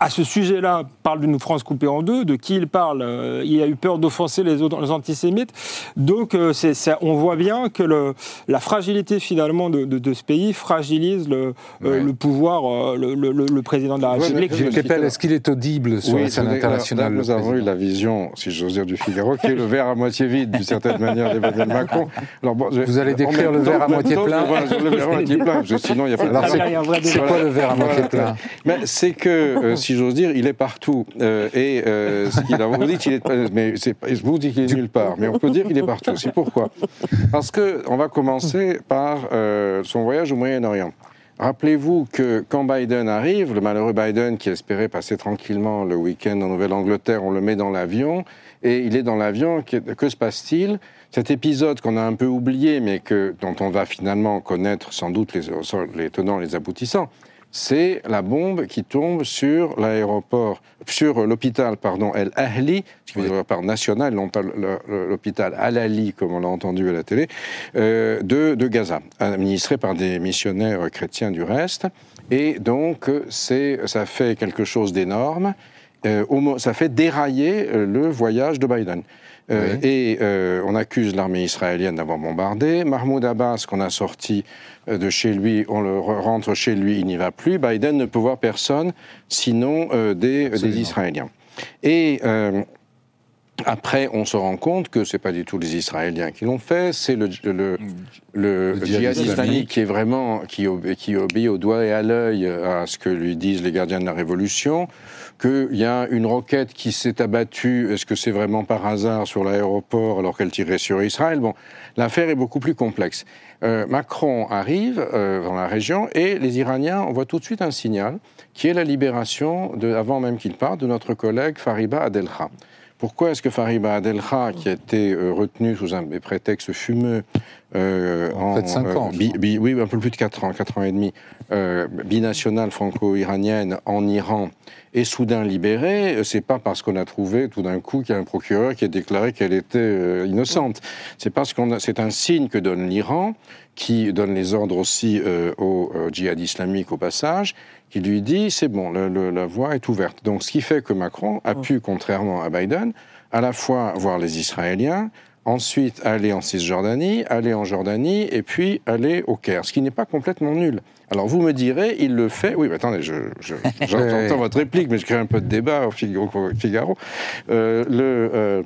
à ce sujet-là, parle d'une France coupée en deux. De qui il parle Euh, Il a eu peur d'offenser les autres les antisémites. Donc, euh, on voit bien que le, la fragilité finalement de, de- de ce pays fragilise le, euh, Ouais. le pouvoir, euh, le, le- le- le président de la Ouais, République. Gilles Kepel, est-ce qu'il est audible sur la scène internationale nous avons eu la vision, si j'ose dire, du Figaro, qui est le verre à moitié vide, d'une certaine manière, d'Emmanuel Macron. Alors, bon, je- Vous allez décrire le verre à moitié plein voilà, le verre à moitié plein, parce que sinon, il n'y a pas de C'est quoi le verre à moitié plein? C'est que, euh, si j'ose dire, il est partout. Euh, et euh, ce qu'il vous dites qu'il est, mais vous dites nulle part, mais on peut dire qu'il est partout. C'est pourquoi Parce que on va commencer par euh, son voyage au Moyen-Orient. Rappelez-vous que quand Biden arrive, le malheureux Biden qui espérait passer tranquillement le week-end en Nouvelle-Angleterre, on le met dans l'avion et il est dans l'avion. Que, que se passe-t-il? Cet épisode qu'on a un peu oublié, mais que, dont on va finalement connaître sans doute les, les tenants, les aboutissants, c'est la bombe qui tombe sur l'aéroport, sur l'hôpital, pardon, El Ahli, ce qui veut dire l'aéroport national, non pas l'hôpital Al-Ali, comme on l'a entendu à la télé, euh, de, de Gaza, administré par des missionnaires chrétiens du reste. Et donc, c'est, ça fait quelque chose d'énorme. Euh, ça fait dérailler euh, le voyage de Biden. Euh, Oui. Et euh, on accuse l'armée israélienne d'avoir bombardé. Mahmoud Abbas, qu'on a sorti euh, de chez lui, on le re- rentre chez lui, il n'y va plus. Biden ne peut voir personne, sinon euh, des. Israéliens. Et après, on se rend compte que c'est pas du tout les Israéliens qui l'ont fait, c'est le, le, le, Le djihad islamique islamique. qui est vraiment qui, obé- qui obéit au doigt et à l'œil à ce que lui disent les gardiens de la révolution. Qu'il y a une roquette qui s'est abattue, est-ce que c'est vraiment par hasard sur l'aéroport alors qu'elle tirait sur Israël? Bon, l'affaire est beaucoup plus complexe. Euh, Macron arrive euh, dans la région et les Iraniens envoient tout de suite un signal qui est la libération, avant même qu'il parte, de notre collègue Fariba Adelkha. Pourquoi est-ce que Fariba Adelkha, qui a été euh, retenu sous un prétexte fumeux Euh, en, fait 5 ans. oui, un peu plus de 4 ans, 4 ans et demi. binationale franco-iranienne en Iran et soudain libérée, c'est pas parce qu'on a trouvé tout d'un coup qu'il y a un procureur qui a déclaré qu'elle était innocente. C'est parce qu'on c'est un signe que donne l'Iran qui donne les ordres aussi euh, au euh, djihad islamique au passage, qui lui dit c'est bon, la voie est ouverte. Donc ce qui fait que Macron a pu, contrairement à Biden, à la fois voir les Israéliens, ensuite aller en Cisjordanie, aller en Jordanie et puis aller au Caire, ce qui n'est pas complètement nul. Alors vous me direz, il le fait. Oui, mais attendez, j'entends votre réplique, mais je crée un peu de débat au Figaro. Euh, le, euh,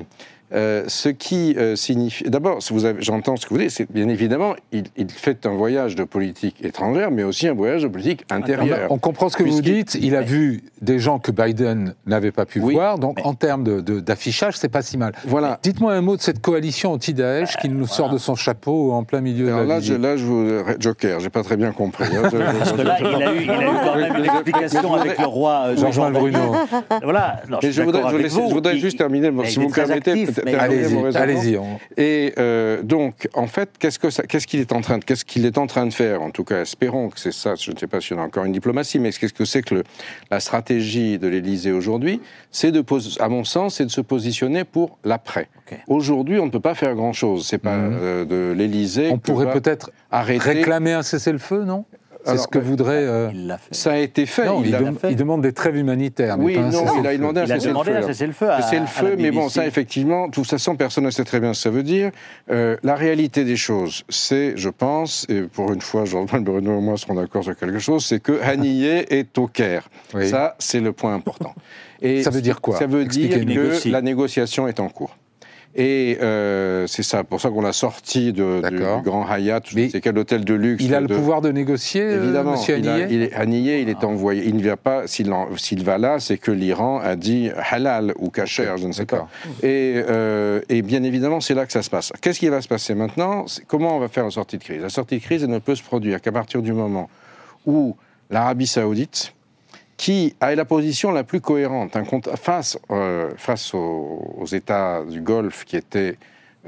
ce qui euh, signifie. D'abord, j'entends ce que vous dites, c'est bien évidemment, il, fait un voyage de politique étrangère, mais aussi un voyage de politique intérieure. On comprend ce que vous dites. Il a vu des gens que Biden n'avait pas pu voir, donc en termes d'affichage, de, c'est pas si mal. Voilà. Dites-moi un mot de cette coalition anti-Daesh qui nous sort de son chapeau en plein milieu Alors de la là, je, là, je vous. Joker, j'ai pas très bien compris. Hein, là, il a eu, il a eu quand même une explication avec le roi euh, Jean-Jean Bruno. Voilà. je, je, voudrais, je, voudrais, juste terminer, si vous me permettez. Allez-y, allez Et euh, donc, en fait, qu'est-ce qu'il est en train de, qu'est-ce qu'il est en train de faire? En tout cas, espérons que c'est ça. Je ne sais pas si on a encore une diplomatie, mais qu'est-ce que c'est que le, la stratégie de l'Élysée aujourd'hui? C'est de, à mon sens, c'est de se positionner pour l'après. Aujourd'hui, on ne peut pas faire grand-chose. C'est pas mhm. euh, de l'Élysée. On pourrait peut-être réclamer un cessez-le-feu, non? C'est ce que voudrait. Euh, ça a été fait. il, demande des trêves humanitaires. Oui, non, il a demandé un cessez-le-feu. C'est le feu, mais bon, ça, effectivement, de toute façon, personne ne sait très bien ce que ça veut dire. Euh, la réalité des choses, c'est, je pense, et pour une fois, Jean-Paul Bruno et moi serons d'accord sur quelque chose, c'est que Haniyeh est au Caire. Ça, c'est le point important. Et ça veut dire quoi? Ça veut dire que la négociation est en cours. Et euh, c'est ça, pour ça qu'on l'a sorti de, du, Grand Hyatt, c'est quel hôtel de luxe. Il a le pouvoir de négocier, euh, Évidemment, Monsieur il, il est, Haniyeh, il est ah. envoyé. Il ne vient pas, s'il va là, c'est que l'Iran a dit halal ou kasher, je ne sais pas. Et, euh, et, bien évidemment, c'est là que ça se passe. Qu'est-ce qui va se passer maintenant? Comment on va faire la sortie de crise? La sortie de crise, elle ne peut se produire qu'à partir du moment où l'Arabie saoudite qui a la position la plus cohérente face, euh, face aux, États du Golfe qui étaient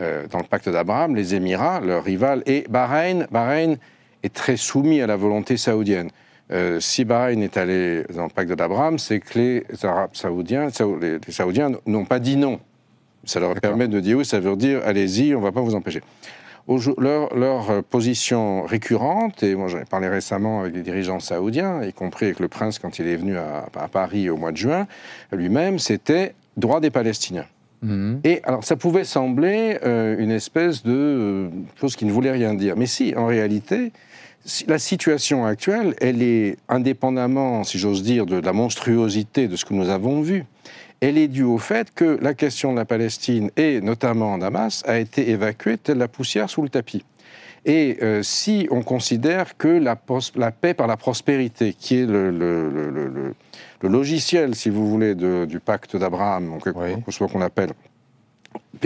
euh, dans le pacte d'Abraham, les Émirats, leur rival, et Bahreïn. Bahreïn est très soumis à la volonté saoudienne. Euh, si Bahreïn est allé dans le pacte d'Abraham, c'est que les Arabes saoudiens, les, Saoudiens n'ont pas dit non. Ça leur permet de dire oui, ça veut dire allez-y, on ne va pas vous empêcher leur, leur, euh, position récurrente, et moi j'en ai parlé récemment avec des dirigeants saoudiens, y compris avec le prince quand il est venu à, Paris au mois de juin, lui-même, c'était droit des Palestiniens. Mhm. Et alors ça pouvait sembler euh, une espèce de euh, chose qui ne voulait rien dire. Mais si, en réalité, la situation actuelle, elle est indépendamment, si j'ose dire, de la monstruosité de ce que nous avons vu elle est due au fait que la question de la Palestine, et notamment Damas, a été évacuée telle la poussière sous le tapis. Et euh, si on considère que la, paix par la prospérité, qui est le, logiciel, si vous voulez, du pacte d'Abraham, soit qu'on appelle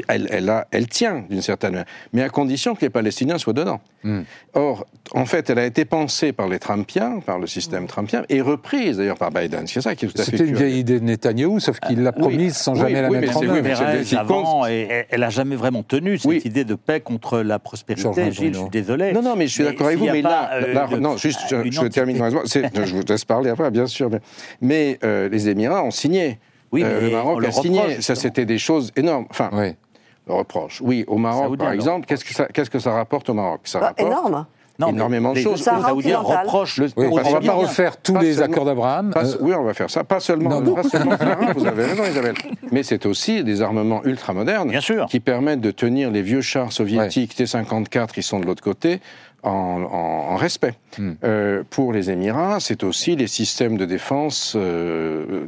elle, elle, tient d'une certaine manière, mais à condition que les Palestiniens soient dedans. Hmm. Or, en fait, elle a été pensée par les Trumpiens, par le système Trumpien, et reprise d'ailleurs par Biden. C'est ça qui est tout à fait. C'était une vieille idée de Netanyahou, sauf qu'il l'a promise sans jamais la mettre en œuvre. et elle n'a jamais vraiment tenu cette idée de paix contre la prospérité. Gilles, je suis désolé. Non, non, mais je suis d'accord avec vous. Mais là, euh, non, juste, je, termine. je vous laisse parler après, bien sûr. Mais, euh, les Émirats ont signé. Oui, euh, le Maroc a signé. Ça, c'était des choses énormes. Enfin, le reproche. Oui, au Maroc, par exemple, qu'est-ce que, ça, qu'est-ce que ça rapporte au Maroc? Ça bah, rapporte Énorme. Non, énormément de choses. Les Saoudiens reprochent. on ne va pas refaire tous les accords d'Abraham. Euh, oui, on va faire ça. Pas seulement, non, pas seulement vous avez raison, Isabelle. Mais c'est aussi des armements ultramodernes qui permettent de tenir les vieux chars soviétiques T-54 qui sont de l'autre côté en, respect. Hmm. Euh, pour les Émirats, c'est aussi les systèmes de défense euh,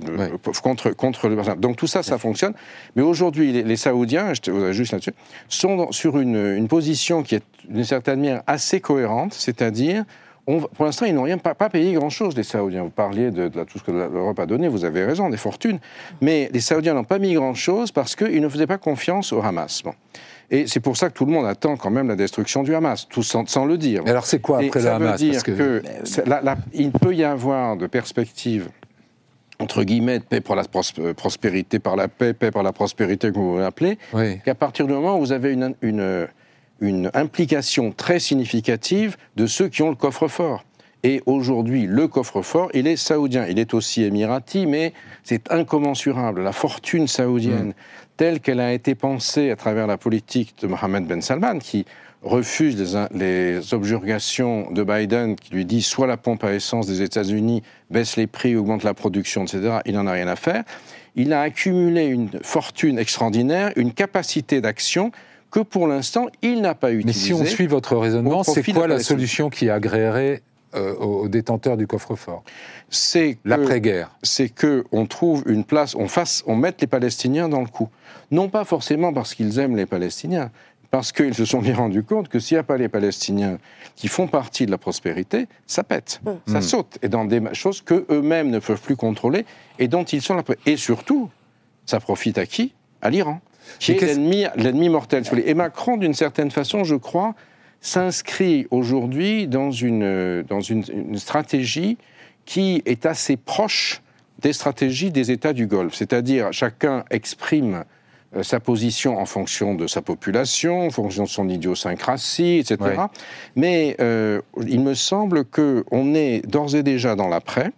contre, contre le... Donc tout ça, ça fonctionne. Mais aujourd'hui, les, Saoudiens, je te, juste là-dessus, sont sur une, une position qui est d'une certaine manière assez cohérente, c'est-à-dire pour l'instant, ils n'ont rien pas, payé grand-chose, les Saoudiens. Vous parliez de, tout ce que l'Europe a donné, vous avez raison, des fortunes. Mais les Saoudiens n'ont pas mis grand-chose parce qu'ils ne faisaient pas confiance au Hamas. Et c'est pour ça que tout le monde attend quand même la destruction du Hamas, tout sans, le dire. alors c'est quoi après le Hamas veut dire que, il peut y avoir de perspectives entre guillemets, de paix pour la prospérité par la paix, paix par la prospérité, comme vous l'appelez, qu'à partir du moment où vous avez une, une, une implication très significative de ceux qui ont le coffre-fort. Et aujourd'hui, le coffre-fort, il est saoudien. Il est aussi émirati, mais c'est incommensurable. La fortune saoudienne, mm. Telle qu'elle a été pensée à travers la politique de Mohamed Ben Salman, qui refuse les, les, objurgations de Biden, qui lui dit soit la pompe à essence des États-Unis baisse les prix, augmente la production, etc., il n'en a rien à faire. Il a accumulé une fortune extraordinaire, une capacité d'action que pour l'instant, il n'a pas utilisée. Mais si on suit votre raisonnement, c'est quoi la solution qui agréerait euh, aux détenteurs du coffre-fort C'est l'après-guerre. C'est que on trouve une place, on fasse, on mette les Palestiniens dans le coup. Non pas forcément parce qu'ils aiment les Palestiniens, parce qu'ils se sont bien rendus compte que s'il n'y a pas les Palestiniens qui font partie de la prospérité, ça pète, mm. ça mm. saute, et dans des choses que eux-mêmes ne peuvent plus contrôler et dont ils sont là. Et surtout, ça profite à qui? À l'Iran, qui est l'ennemi mortel. Et Macron, d'une certaine façon, je crois, s'inscrit aujourd'hui dans, une, dans une, stratégie qui est assez proche des stratégies des États du Golfe. C'est-à-dire, chacun exprime euh, sa position en fonction de sa population, en fonction de son idiosyncrasie, etc. Mais euh, il me semble qu'on est d'ores et déjà dans l'après,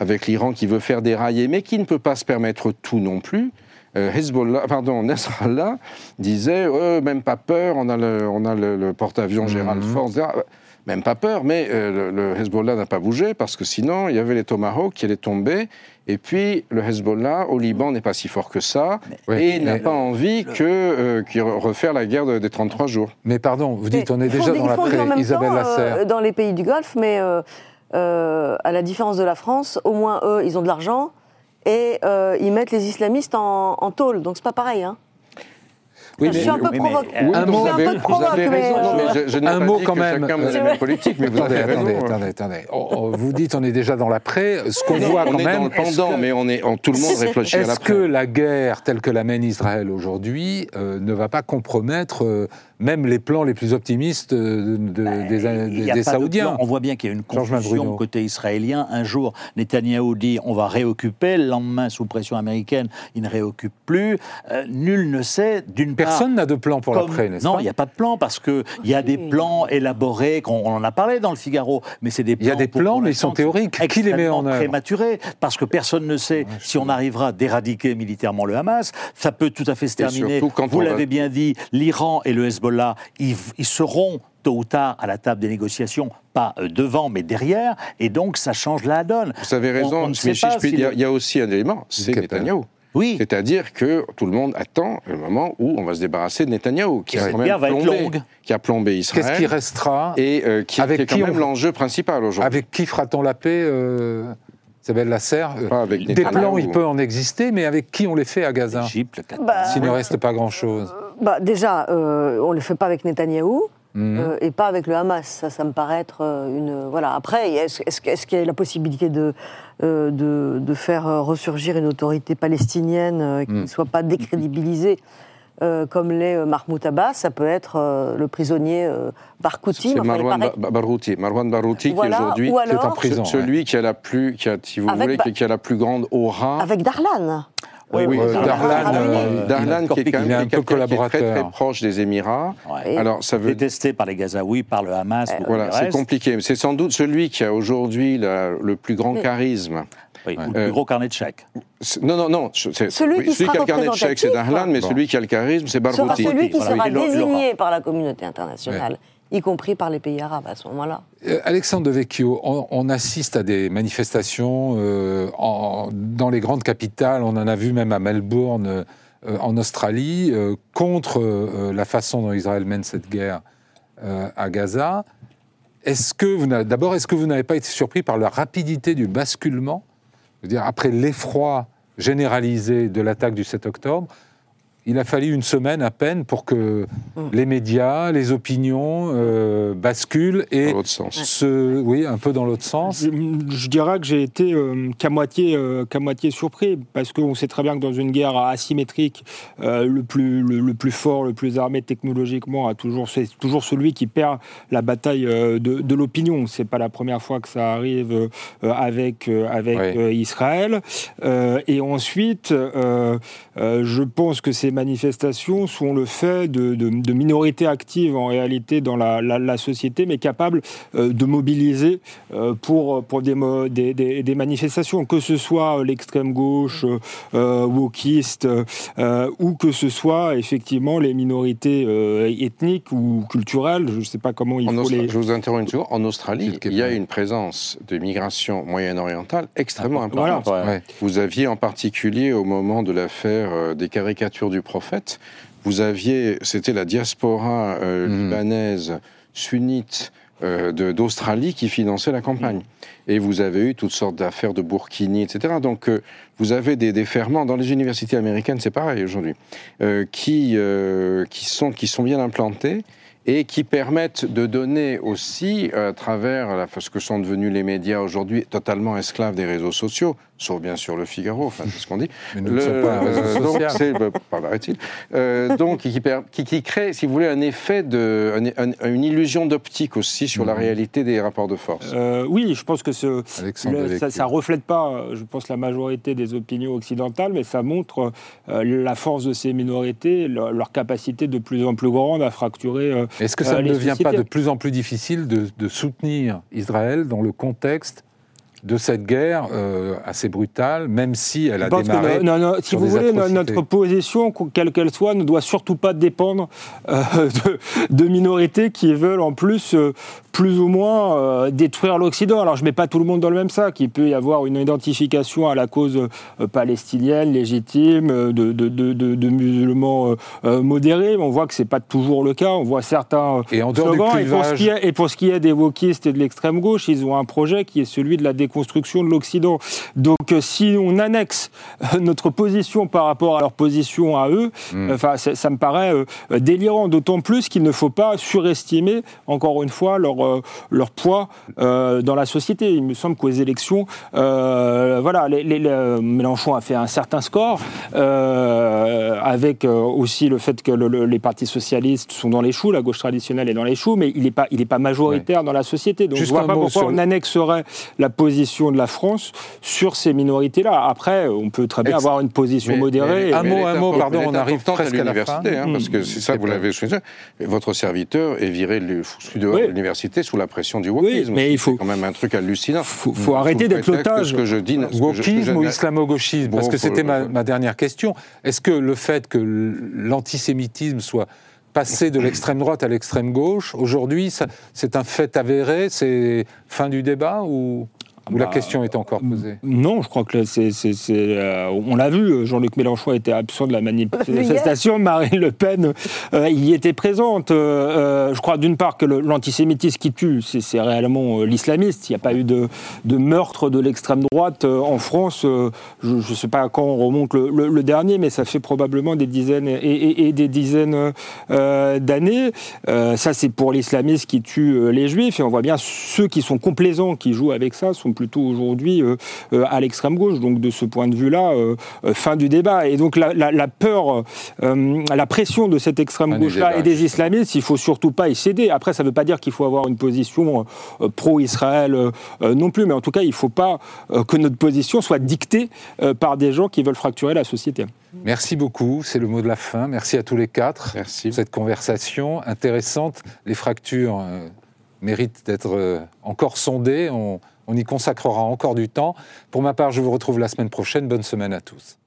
avec l'Iran qui veut faire dérailler, mais qui ne peut pas se permettre tout non plus. Euh, Hezbollah, pardon, Nasrallah disait même pas peur, on a le, on a le, porte-avions Gérald mhm. Ford, même pas peur, mais euh, le, Hezbollah n'a pas bougé parce que sinon il y avait les Tomahawks qui allaient tomber. Et puis le Hezbollah au Liban n'est pas si fort que ça et il n'a pas envie que euh, refaire la guerre des 33 jours. Mais pardon, vous dites on est déjà dans la pré Isabelle Lasserre. dans les pays du Golfe, mais à la différence de la France, au moins eux, ils ont de l'argent et euh, ils mettent les islamistes en, en tôle. Donc c'est pas pareil. Hein. Oui, je suis un peu provoque. un mot, un peu provoque, mais, je, un mot quand même. Chacun euh, politique, mais vous attendez, avez raison. Attendez, attendez, oh, oh, vous dites on est déjà dans l'après. Ce qu'on voit quand on même. On est dans le pendant, mais on est, tout le monde réfléchit à l'après. Est-ce que la guerre telle que la mène Israël aujourd'hui euh, ne va pas compromettre même les plans les plus optimistes de, ben, des, Saoudiens. on voit bien qu'il y a une confusion côté israélien. Un jour, Netanyahou dit on va réoccuper, le lendemain, sous pression américaine, il ne réoccupe plus. Euh, nul ne sait, d'une part... Personne n'a de plan pour l'après, n'est-ce pas Non, il n'y a pas de plan, parce qu'il y a des plans élaborés, on, en a parlé dans le Figaro, mais c'est des plans... Il y a des plans, mais ils sont théoriques. Qui les met en œuvre prématurés, parce que personne ne sait si on arrivera d'éradiquer militairement le Hamas. Ça peut tout à fait se terminer, vous l'avez bien dit, l'Iran et le Hezbollah là ils, seront tôt ou tard à la table des négociations, pas euh, devant, mais derrière, et donc ça change la donne. Vous avez raison, mais il y, a aussi un élément, c'est Netanyahou. Oui. C'est-à-dire que tout le monde attend le moment où on va se débarrasser de Netanyahou, qui a, même plombé, qui a plombé Israël. Qu'est-ce qui restera Et euh, qui, avec est quand même l'enjeu principal aujourd'hui. Avec qui fera-t-on la paix euh... Isabelle Lasserre, des plans, il peut en exister, mais avec qui on les fait à Gaza bah, S'il ne reste pas grand-chose. Bah, déjà, euh, on ne le fait pas avec Netanyahou. Mhm. Euh, et pas avec le Hamas. Ça, ça me paraît être euh, une. Voilà. Après, est-ce est qu'il y a la possibilité de, de, de, faire ressurgir une autorité palestinienne qui mhm. ne soit pas décrédibilisée? Comme l'est Mahmoud Abbas Ça peut être le prisonnier Barghouti. C'est Marwan Barouti. Marwan Barouti qui aujourd'hui est en prison. Celui qui a la plus, qui a, si vous voulez, qui a la plus grande aura. Avec Darlan. Oui, oui, Darlan, Darlan qui est quand même un collaborateur. très, très proche des Émirats. Alors, ça veut... Détesté par les Gazaouis, par le Hamas. voilà, c'est compliqué. C'est sans doute celui qui a aujourd'hui le plus grand charisme. Oui, le plus gros carnet de chèques. Non, non, non. Celui, qui, celui qui a le carnet de chèques, c'est Darlan, mais celui qui a le charisme, c'est Barbouti. Celui qui sera désigné par la communauté internationale y compris par les pays arabes à ce moment-là. Euh, Alexandre de Vecchio, on, assiste à des manifestations euh, dans les grandes capitales, on en a vu même à Melbourne, euh, en Australie, contre la façon dont Israël mène cette guerre à Gaza. Est-ce que d'abord, est-ce que vous n'avez pas été surpris par la rapidité du basculement dire, après l'effroi généralisé de l'attaque du 7 octobre, il a fallu une semaine à peine pour que mm. les médias, les opinions euh, basculent et Se, oui, un peu dans l'autre sens. Je, dirais que j'ai été euh, qu'à moitié, euh, qu'à moitié surpris parce qu'on sait très bien que dans une guerre asymétrique, le plus le, plus fort, le plus armé technologiquement, a toujours c'est toujours celui qui perd la bataille de, de l'opinion. C'est pas la première fois que ça arrive avec avec Israël. et ensuite, je pense que c'est manifestations sont le fait de, minorités actives en réalité dans la, société, mais capables de mobiliser pour, pour des, des, des, manifestations, que ce soit l'extrême gauche, wokiste, ou que ce soit effectivement les minorités ethniques ou culturelles, je ne sais pas comment il faut les... Je vous interromps une seconde. En Australie, il y a une présence de migration moyen-orientale extrêmement importante. Vous aviez en particulier au moment de l'affaire euh, des caricatures du prophète, vous aviez, c'était la diaspora euh, hmm. libanaise sunnite euh, d'Australie qui finançait la campagne. Et vous avez eu toutes sortes d'affaires de Burkini, etc. Donc vous avez des déferments dans les universités américaines, c'est pareil aujourd'hui, qui, qui, sont, qui sont bien implantés et qui permettent de donner aussi, à travers ce que sont devenus les médias aujourd'hui, totalement esclaves des réseaux sociaux, sauf bien sûr le Figaro, enfin c'est ce qu'on dit. Mais nous ne sommes pas euh, donc, paraît-il. Euh, donc, qui, qui, crée, si vous voulez, un effet de, une illusion d'optique aussi sur la mhm. réalité des rapports de force. Euh, oui, je pense que ce, ça, ne reflète pas, je pense, la majorité des opinions occidentales, mais ça montre la force de ces minorités, leur, leur, capacité de plus en plus grande à fracturer. Est-ce que ça ne devient pas de plus en plus difficile de, de soutenir Israël dans le contexte de cette guerre euh, assez brutale, même si elle a démarré. non, non, si vous voulez, notre position, quelle qu'elle soit, ne doit surtout pas dépendre euh, de, minorités qui veulent en plus euh, plus ou moins détruire l'Occident. Alors je ne mets pas tout le monde dans le même sac. Il peut y avoir une identification à la cause palestinienne légitime de, de, musulmans modérés. On voit que ce n'est pas toujours le cas. On voit certains et en dehors slogans. et, pour ce qui est, et pour ce qui est des wokistes et de l'extrême gauche, ils ont un projet qui est celui de la déconstruction construction de l'Occident. Donc euh, si on annexe euh, notre position par rapport à leur position à eux, hmm. enfin ça, me paraît euh, délirant, d'autant plus qu'il ne faut pas surestimer, encore une fois, leur, leur poids dans la société. Il me semble qu'aux élections, voilà, les, Mélenchon a fait un certain score, avec aussi le fait que les partis socialistes sont dans les choux, la gauche traditionnelle est dans les choux, mais il n'est pas, il est pas majoritaire dans la société. Donc je ne vois pas pourquoi on annexerait la position de la France sur ces minorités-là. Après, on peut très bien avoir une position modérée. un mot, un mot, pardon, on arrive presque à l'université, hein, parce que c'est ça, vous l'avez souligné. Votre serviteur est viré de l'université sous la pression du wokisme. mais il faut quand même un truc hallucinant. Il faut, arrêter d'être l'otage. Ce que je dis, wokisme ou islamo-gauchisme, parce que c'était ma, ma dernière question. Est-ce que le fait que l'antisémitisme soit passé de l'extrême droite à l'extrême gauche, aujourd'hui, c'est un fait avéré, c'est fin du débat ou ou la bah, question est encore posée Non, je crois que c'est. Euh, on l'a vu, Jean-Luc Mélenchon était absent de la manifestation, Marine Le Pen euh, y était présente. Euh, je crois d'une part que l'antisémitisme qui tue, c'est réellement l'islamiste. Il n'y a pas eu de, de meurtre de l'extrême droite en France. je ne sais pas quand on remonte le, dernier, mais ça fait probablement des dizaines et, des dizaines d'années. ça, c'est pour l'islamiste qui tue les juifs. Et on voit bien ceux qui sont complaisants, qui jouent avec ça, sont plutôt aujourd'hui euh, euh, à l'extrême gauche. Donc de ce point de vue-là, euh, fin du débat. Et donc la, peur, la pression de cette extrême gauche-là et des islamistes, il faut surtout pas y céder. Après, ça ne veut pas dire qu'il faut avoir une position pro-Israël non plus, mais en tout cas, il ne faut pas que notre position soit dictée par des gens qui veulent fracturer la société. Merci beaucoup, c'est le mot de la fin. Merci à tous les quatre Merci. pour cette conversation intéressante. Les fractures méritent d'être encore sondées. On, on y consacrera encore du temps. Pour ma part, je vous retrouve la semaine prochaine. Bonne semaine à tous.